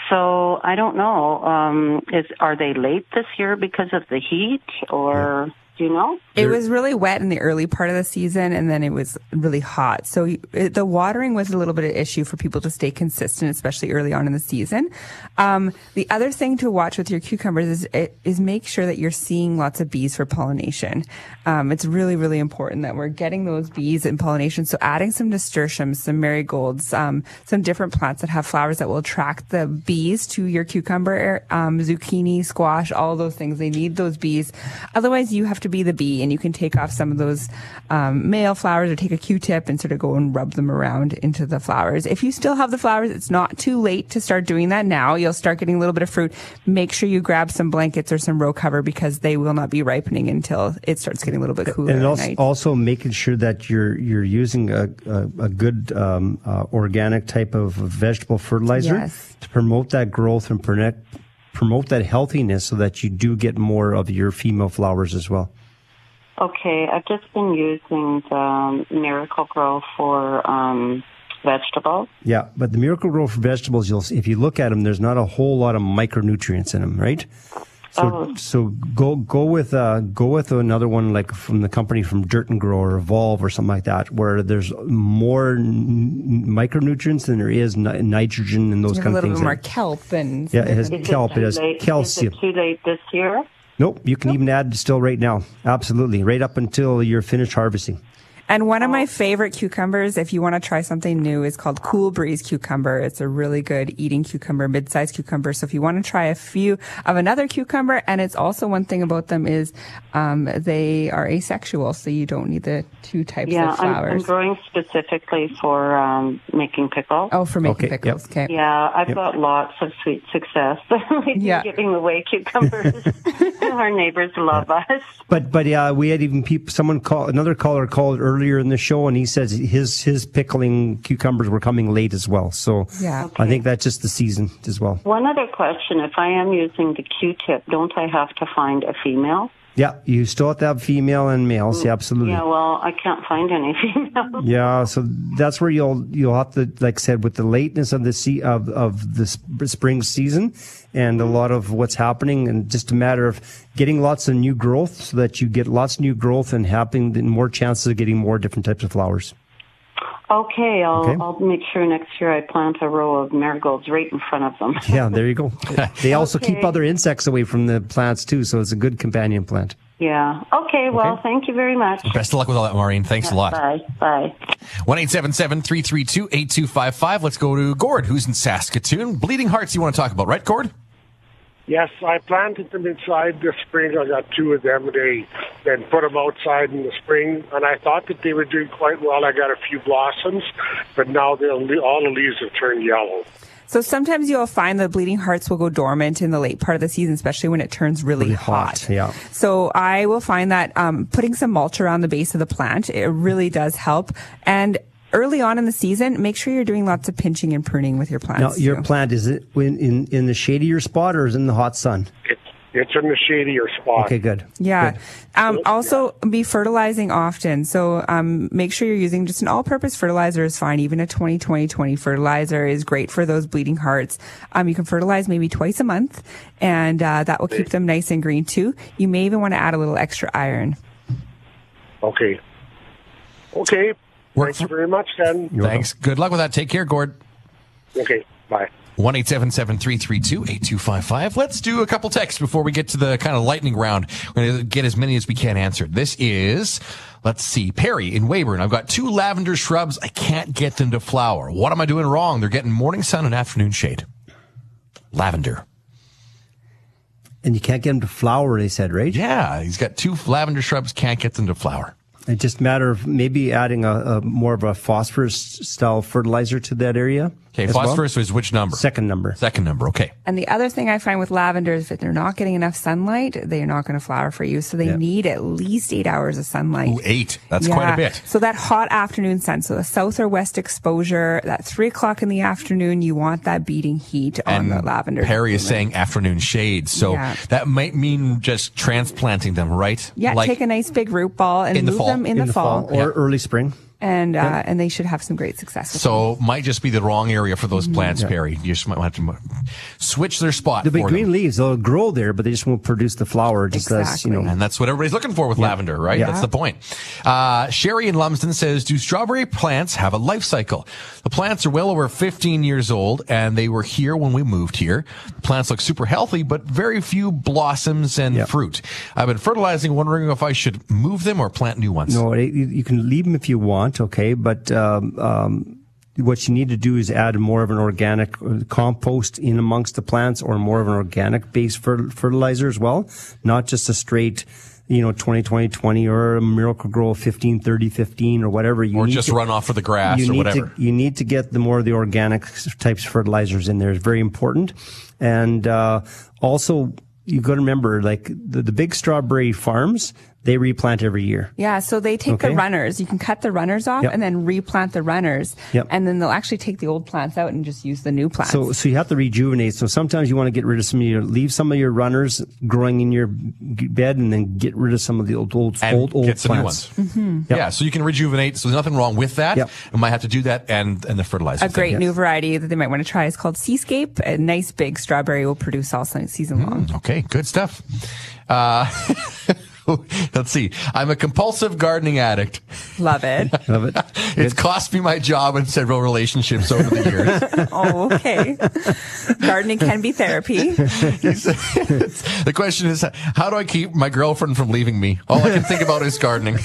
So I don't know. Um, is are they late this year because of the heat, or do you know? It was really wet in the early part of the season, and then it was really hot. So it, the watering was a little bit of an issue for people to stay consistent, especially early on in the season. Um, the other thing to watch with your cucumbers is is make sure that you're seeing lots of bees for pollination. Um, it's really really important that we're getting those bees in pollination. So adding some nasturtiums, some marigolds, um, some different plants that have flowers that will attract the bees to your cucumber, um, zucchini, squash, all those things. They need those bees. Otherwise, you have to be the bee, and you can take off some of those um, male flowers or take a Q-tip and sort of go and rub them around into the flowers. If you still have the flowers, it's not too late to start doing that now. You'll start getting a little bit of fruit. Make sure you grab some blankets or some row cover because they will not be ripening until it starts getting a little bit cooler and at also, also making sure that you're you're using a a, a good um, uh, organic type of vegetable fertilizer Yes. to promote that growth and promote promote that healthiness, so that you do get more of your female flowers as well. Okay, I've just been using the Miracle Grow for um, vegetables. Yeah, but the Miracle Grow for vegetables, you'll if you look at them, there's not a whole lot of micronutrients in them, right? So, Oh. so go go with uh, go with another one like from the company from Dirt and Grow or Evolve or something like that, where there's more n- micronutrients than there is ni- nitrogen and those You have a little things. bit more kelp and Yeah, it has Is kelp. too It has late- calcium. Is it too late this year? Nope, you can even add still right now. Absolutely, right up until you're finished harvesting. And one of my favorite cucumbers, if you want to try something new, is called Cool Breeze cucumber. It's a really good eating cucumber, mid-sized cucumber. So if you want to try a few of another cucumber, and it's also one thing about them is um, they are asexual, so you don't need the two types Yeah, of I'm, I'm flowers. growing specifically for um, making pickles. oh, for making pickles. Okay. Yeah, I've Yep. got lots of sweet success. Yeah. giving away cucumbers. Our neighbors love us. But but uh, we had even people. Someone call another caller called earlier in the show, and he says his his pickling cucumbers were coming late as well. So Yeah. I think that's just the season as well. One other question: If I am using the Q-tip, don't I have to find a female? Yeah, you still have to have female and males. Yeah, mm. absolutely. Yeah, well, I can't find any females. Yeah, so that's where you'll you'll have to, like I said, with the lateness of the sea of of the sp- spring season, and a mm. lot of what's happening, and just a matter of getting lots of new growth, so that you get lots of new growth and having more chances of getting more different types of flowers. Okay, I'll Okay. I'll make sure next year I plant a row of marigolds right in front of them. Yeah, there you go. They also keep other insects away from the plants too, so it's a good companion plant. Yeah. Okay. Well, Okay. thank you very much. Best of luck with all that, Maureen. Thanks a lot. Bye. Bye. 1 332 8255. Let's go to Gord, who's in Saskatoon. Bleeding hearts, you want to talk about, right, Gord? Yes, I planted them inside this spring. I got two of them. They then put them outside in the spring, and I thought that they were doing quite well. I got a few blossoms, but now they'll, all the leaves have turned yellow. So sometimes you'll find the bleeding hearts will go dormant in the late part of the season, especially when it turns really, Really hot. hot, yeah. So I will find that um, putting some mulch around the base of the plant, it really does help. And early on in the season, make sure you're doing lots of pinching and pruning with your plants. Now, your too. plant is it in, in in the shadier spot or is it in the hot sun? It's in the shadier spot. Okay, good. Yeah. Good. Um, also, be fertilizing often. So um, make sure you're using just an all-purpose fertilizer is fine. Even a 20-20-20 fertilizer is great for those bleeding hearts. Um, you can fertilize maybe twice a month, and uh, that will keep them nice and green too. You may even want to add a little extra iron. Okay. Okay. Thanks very much, then. Thanks. Good luck with that. Take care, Gord. Okay. Bye. 1 332 8255. Let's do a couple texts before we get to the kind of lightning round. We're going to get as many as we can answered. This is, let's see, Perry in Weyburn. I've got two lavender shrubs. I can't get them to flower. What am I doing wrong? They're getting morning sun and afternoon shade. Lavender. And you can't get them to flower, they said, right? Yeah, he's got two lavender shrubs, can't get them to flower. It's just a matter of maybe adding a, a more of a phosphorus style fertilizer to that area. Okay, as well. phosphorus is which number? Second number. Second number, okay. And the other thing I find with lavender is if they're not getting enough sunlight, they're not going to flower for you. So they Yeah. need at least eight hours of sunlight. Ooh, eight. That's quite a bit. So that hot afternoon sun, so the south or west exposure, that three o'clock in the afternoon, you want that beating heat on the lavender. Perry is saying afternoon shade. So Yeah. that might mean just transplanting them, right? Yeah, Like take a nice big root ball and In the move fall. them in, the, fall, or early spring. And uh, Yeah. and they should have some great success. With So might just be the wrong area for those plants, Yeah. Perry. You just might have to switch their spot. There'll be green them. leaves. They'll grow there, but they just won't produce the flower. Just as you know. And that's what everybody's looking for with lavender, right? Yeah. That's the point. Uh, Sherry in Lumsden says, do strawberry plants have a life cycle? The plants are well over 15 years old and they were here when we moved here. The plants look super healthy, but very few blossoms and fruit. I've been fertilizing, wondering if I should move them or plant new ones. No, you you can leave them if you want, okay, but um, um, what you need to do is add more of an organic compost in amongst the plants or more of an organic based fer- fertilizer as well, not just a straight, you know, 20, 20, 20 or a Miracle-Gro 15, 30, 15 or whatever. You Or need just to- run off for the grass you or need whatever. To, you need to get the more of the organic types of fertilizers in there is very important. And uh, also, you got to remember, like the, the big strawberry farms, they replant every year. Yeah, so they take Okay. the runners. You can cut the runners off Yep. and then replant the runners. Yep. And then they'll actually take the old plants out and just use the new plants. So, so you have to rejuvenate. So sometimes you want to get rid of some of your, leave some of your runners growing in your bed, and then get rid of some of the old, old, And old, old get some new plants. ones. Mhm. Yeah, so you can rejuvenate. So there's nothing wrong with that. We might have to do that and and the fertilizer. a great thing. new variety that they might want to try is called Seascape. A nice big strawberry will produce all season long. Okay, good stuff. Uh, let's see. I'm a compulsive gardening addict. Love it. Love it. It's cost me my job and several relationships over the years. oh, okay. Gardening can be therapy. the question is, how do I keep my girlfriend from leaving me? All I can think about is gardening.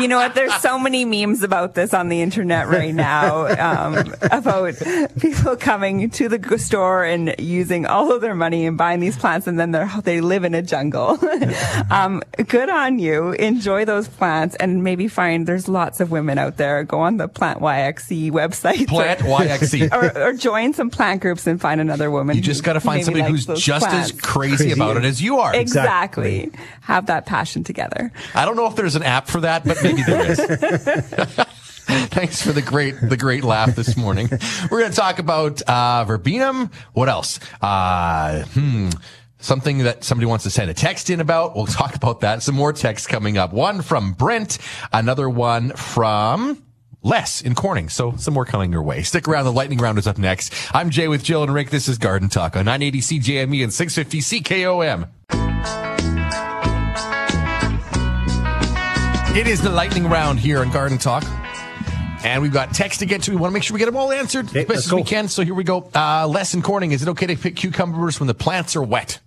you know what? There's so many memes about this on the internet right now um, about people coming to the store and using all of their money and buying these plants, and then they they live in a jungle. um, good on you. Enjoy those plants, and maybe find there's lots of women out there. Go on the Plant YXE website. Plant YXE. or, or join some plant groups and find another woman. You just got to find somebody who's just plants. as crazy, about it as you are. Exactly. Have that passion together. I don't know if there's an app for that, but maybe there is. Thanks for the great the great laugh this morning. We're going to talk about uh, verbena. What else? Uh, hmm. Something that somebody wants to send a text in about. We'll talk about that. Some more texts coming up. One from Brent, another one from Les in Corning. So some more coming your way. Stick around. The lightning round is up next. I'm Jay with Jill and Rick. This is Garden Talk on 980 CJME and 650 CKOM. It is the lightning round here on Garden Talk. And we've got text to get to. We want to make sure we get them all answered as best as we can. So here we go. Uh, Les in Corning. Is it okay to pick cucumbers when the plants are wet?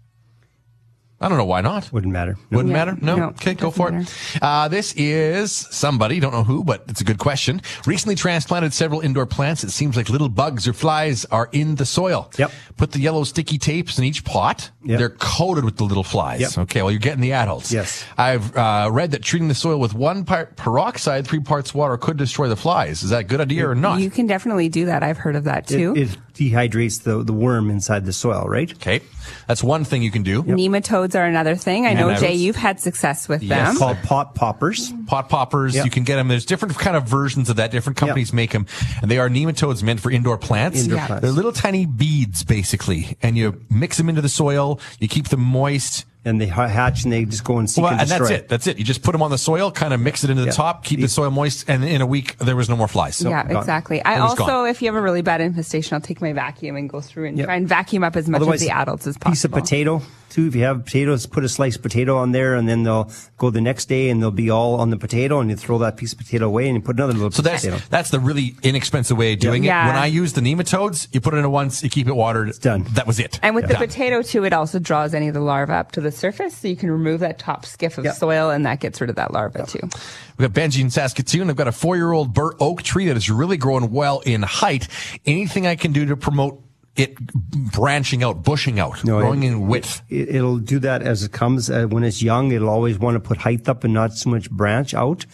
I don't know why not. Wouldn't matter. Wouldn't Yeah, matter? No? no, okay, go doesn't for it. Uh, this is somebody, don't know who, but it's a good question. Recently transplanted several indoor plants. It seems like little bugs or flies are in the soil. Yep. Put the yellow sticky tapes in each pot. Yep. They're coated with the little flies. Yep. Okay, well, you're getting the adults. Yes. I've uh, read that treating the soil with one part peroxide, three parts water could destroy the flies. Is that a good idea or not? You can definitely do that. I've heard of that too. it dehydrates the, the worm inside the soil, right? Okay. That's one thing you can do. Nematodes are another thing. I know, Nematodes. Jay, you've had success with them. Yes. them. Called pot poppers. pot poppers. Yep. You can get them. There's different kind of versions of that. Different companies make them, and they are nematodes meant for indoor plants. Indoor Yeah. plants. They're little tiny beads, basically, and you mix them into the soil. You keep them moist. And they hatch and they just go and seek Well, and and that's it. That's it. You just put them on the soil, kind of mix it into the Yeah. top, keep the soil moist, and in a week there was no more flies. yeah, Gone. exactly. I also, gone. if you have a really bad infestation, I'll take my vacuum and go through and Yep. try and vacuum up as much Otherwise, of the adults as possible. Piece of potato too. If you have potatoes, put a sliced potato on there, and then they'll go the next day, and they'll be all on the potato, and you throw that piece of potato away, and you put another little potato. So piece that's of potato. that's the really inexpensive way of doing Yeah. it. When I use the nematodes, you put it in once, you keep it watered. It's done. That was it. And with the Done. potato too, it also draws any of the larvae up to the surface, so you can remove that top skiff of soil, and that gets rid of that larva too. We've got Benji in Saskatoon. I've got a four-year-old bur oak tree that is really growing well in height. Anything I can do to promote it branching out, bushing out, growing it- in width? It, it'll do that as it comes. Uh, when it's young, it'll always want to put height up and not so much branch out.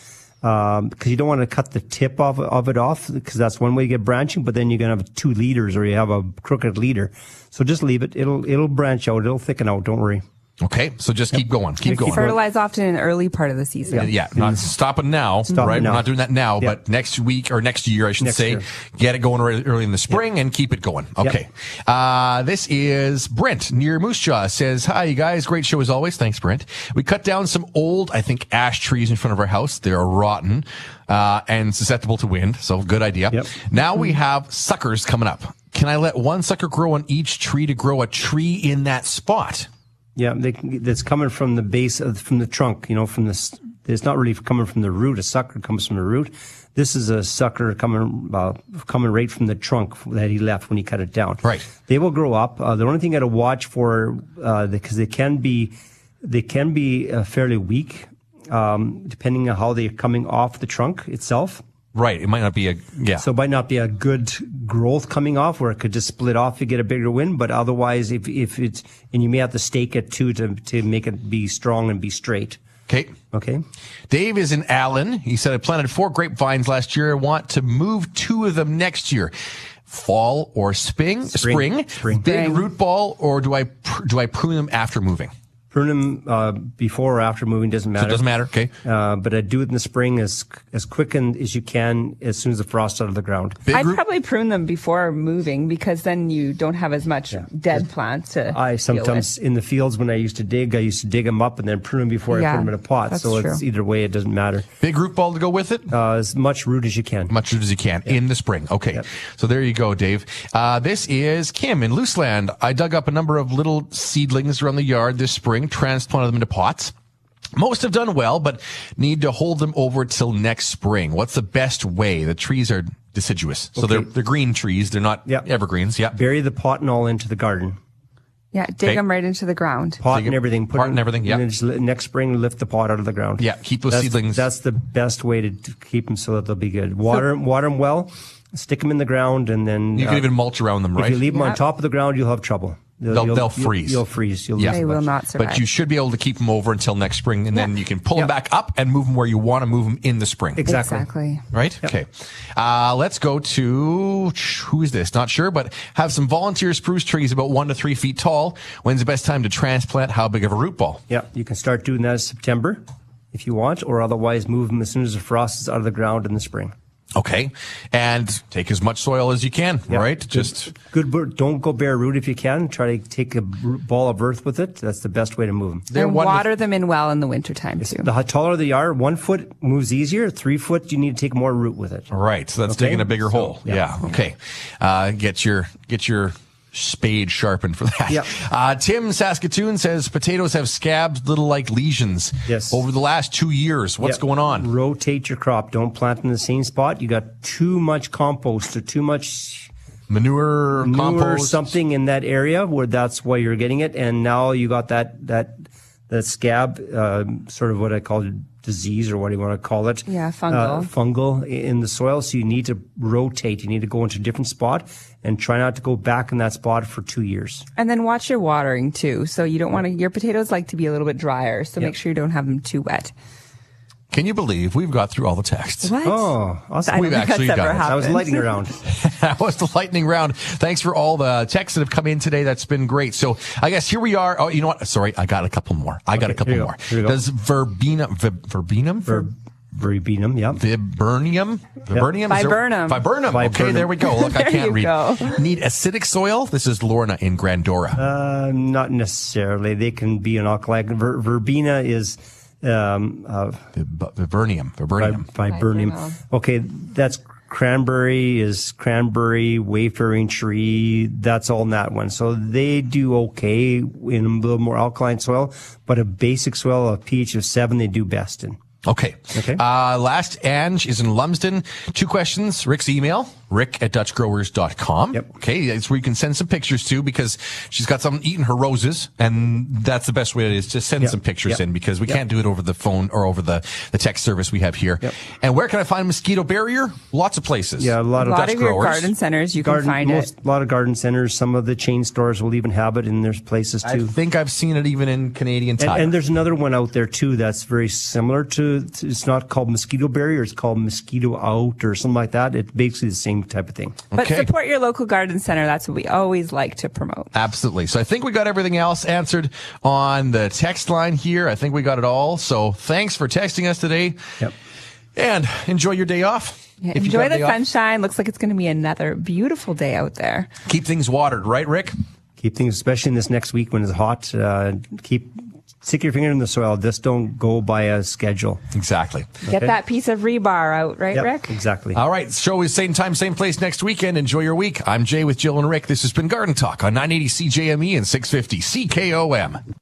Because you don't want to cut the tip of, of it off, because that's one way to get branching. But then you're gonna have two leaders, or you have a crooked leader. So just leave it. It'll it'll branch out. It'll thicken out. Don't worry. Okay, so just keep going, keep going. Fertilize often in the early part of the season. Yeah, not stopping now, Stopping right? now. We're not doing that now, but next week or next year, I should Next say, year. get it going early, early in the spring and keep it going. Okay. Uh, this is Brent near Moose Jaw says, hi, you guys. Great show as always. Thanks, Brent. We cut down some old, I think, ash trees in front of our house. They're rotten, uh, and susceptible to wind. So good idea. Now we have suckers coming up. Can I let one sucker grow on each tree to grow a tree in that spot? Yeah, they, that's coming from the base of from the trunk. You know, from this. It's not really coming from the root. A sucker comes from the root. This is a sucker coming uh, coming right from the trunk that he left when he cut it down. Right. They will grow up. Uh, the only thing I got to watch for uh, because they can be they can be uh, fairly weak um, depending on how they're coming off the trunk itself. Right. It might not be a, yeah. So it might not be a good growth coming off where it could just split off to get a bigger win. But otherwise, if, if it's, and you may have to stake it too to, to make it be strong and be straight. Okay. Okay. Dave is in Allan. He said, I planted four grapevines last year. I want to move two of them next year. Fall or spring? Spring. Spring. Spring. Big root ball or do I, pr- do I prune them after moving? Prune them uh, before or after moving doesn't matter. So it doesn't matter. Okay. Uh, but I do it in the spring as as quick and as you can as soon as the frost out of the ground. I'd probably prune them before moving because then you don't have as much dead plants to. I deal sometimes in the fields when I used to dig, I used to dig them up and then prune them before I put them in a pot. that's So it's either way, it doesn't matter. Big root ball to go with it? Uh, as much root as you can. Much root as you can in the spring. Okay. So there you go, Dave. Uh, this is Kim in Luseland. I dug up a number of little seedlings around the yard this spring, transplanted them into pots. Most have done well, but need to hold them over till next spring. What's the best way? The trees are deciduous. So Okay. they're, they're green trees. They're not evergreens. Yeah. Bury the pot and all into the garden. Yeah, dig Okay. them right into the ground. Pot and everything. Put pot in- and everything, yeah. then next spring, lift the pot out of the ground. Yeah, keep those that's, seedlings- That's the best way to to keep them so that they'll be good. Water, water them well. Stick them in the ground, and then You can uh, even mulch around them, If right? you leave them on top of the ground, you'll have trouble. You'll, They'll, you'll- they'll you'll- freeze. You'll freeze. You'll Yeah. They will not survive. But you should be able to keep them over until next spring, and then you can pull them back up and move them where you want to move them in the spring. Exactly. Exactly. Right? Okay. Uh, let's go to who is this? Not sure, but have some volunteer spruce trees about one to three feet tall. When's the best time to transplant? How big of a root ball? Yeah, you can start doing that in September if you want, or otherwise move them as soon as the frost is out of the ground in the spring. Okay. And take as much soil as you can, Yeah. right? Just Good. but Don't go bare root if you can. Try to take a ball of earth with it. That's the best way to move them. they're and water them in well in the wintertime too. The taller they are, one foot moves easier. Three foot, you need to take more root with it. Right. So that's Okay. digging a bigger So, hole. yeah. Yeah. Okay. Uh, get your, get your spade sharpened for that. Yep. Uh, Tim Saskatoon says potatoes have scabs, little like lesions. Yes. Over the last two years. What's Yeah. going on? Rotate your crop. Don't plant in the same spot. You got too much compost or too much Manure, manure, compost. something in that area where that's why you're getting it. And now you got that that that scab, uh, sort of what I call disease or what do you want to call it? Yeah, fungal. Uh, fungal in the soil. So you need to rotate. You need to go into a different spot and try not to go back in that spot for two years. And then watch your watering too. So you don't want to, your potatoes like to be a little bit drier. So make sure you don't have them too wet. Can you believe we've got through all the texts? What? Oh, awesome. I don't We've think actually that's ever done it. I was happened. lightning around. that was the lightning round. Thanks for all the texts that have come in today. That's been great. So I guess here we are. Oh, you know what? Sorry, I got a couple more. I got Okay, a couple here you go. more. Here you go. Does verbena, vib, verbena, Ver- Verbena, yeah. Viburnum? Viburnum? Is there- Viburnum. Viburnum. Okay, there we go. Look, I can't read. go. Need acidic soil? This is Lorna in Grandora. Uh, not necessarily. They can be an alkaline. Ver- verbena is um, uh, Vib- Viburnum. Viburnum. vi- viburnum. Viburnum. Okay, that's cranberry is cranberry wayfaring tree. That's all in that one. So they do okay in a little more alkaline soil, but a basic soil, a pH of seven, they do best in. Okay. Okay. Uh, last, Ange is in Lumsden. Two questions. Rick's email, rick at dutchgrowers.com. Yep. Okay. That's where you can send some pictures to because she's got someone eating her roses. And that's the best way it is to send Yep. some pictures Yep. in because we Yep. can't do it over the phone or over the, the text service we have here. Yep. And where can I find mosquito barrier? Lots of places. Yeah, a lot A of lot Dutch of your growers. garden centers, you garden, can find most, it. a lot of garden centers. Some of the chain stores will even have it in their places too. I think I've seen it even in Canadian And, Tire. and there's another one out there too that's very similar to, to- it's not called mosquito barrier, it's called mosquito out or something like that. It's basically the same type of thing. But Okay. support your local garden center. That's what we always like to promote. Absolutely. So I think we got everything else answered on the text line here. I think we got it all. So thanks for texting us today. Yep. And enjoy your day off. Yeah, If enjoy got the day off. sunshine. Looks like it's going to be another beautiful day out there. Keep things watered, right, Rick? Keep things, especially in this next week when it's hot, uh, keep, stick your finger in the soil. Just don't go by a schedule. Exactly. Get that piece of rebar out, right, Yep, Rick? exactly. All right. Show is same time, same place next weekend. Enjoy your week. I'm Jay with Jill and Rick. This has been Garden Talk on 980 CJME E and 650 CKOM.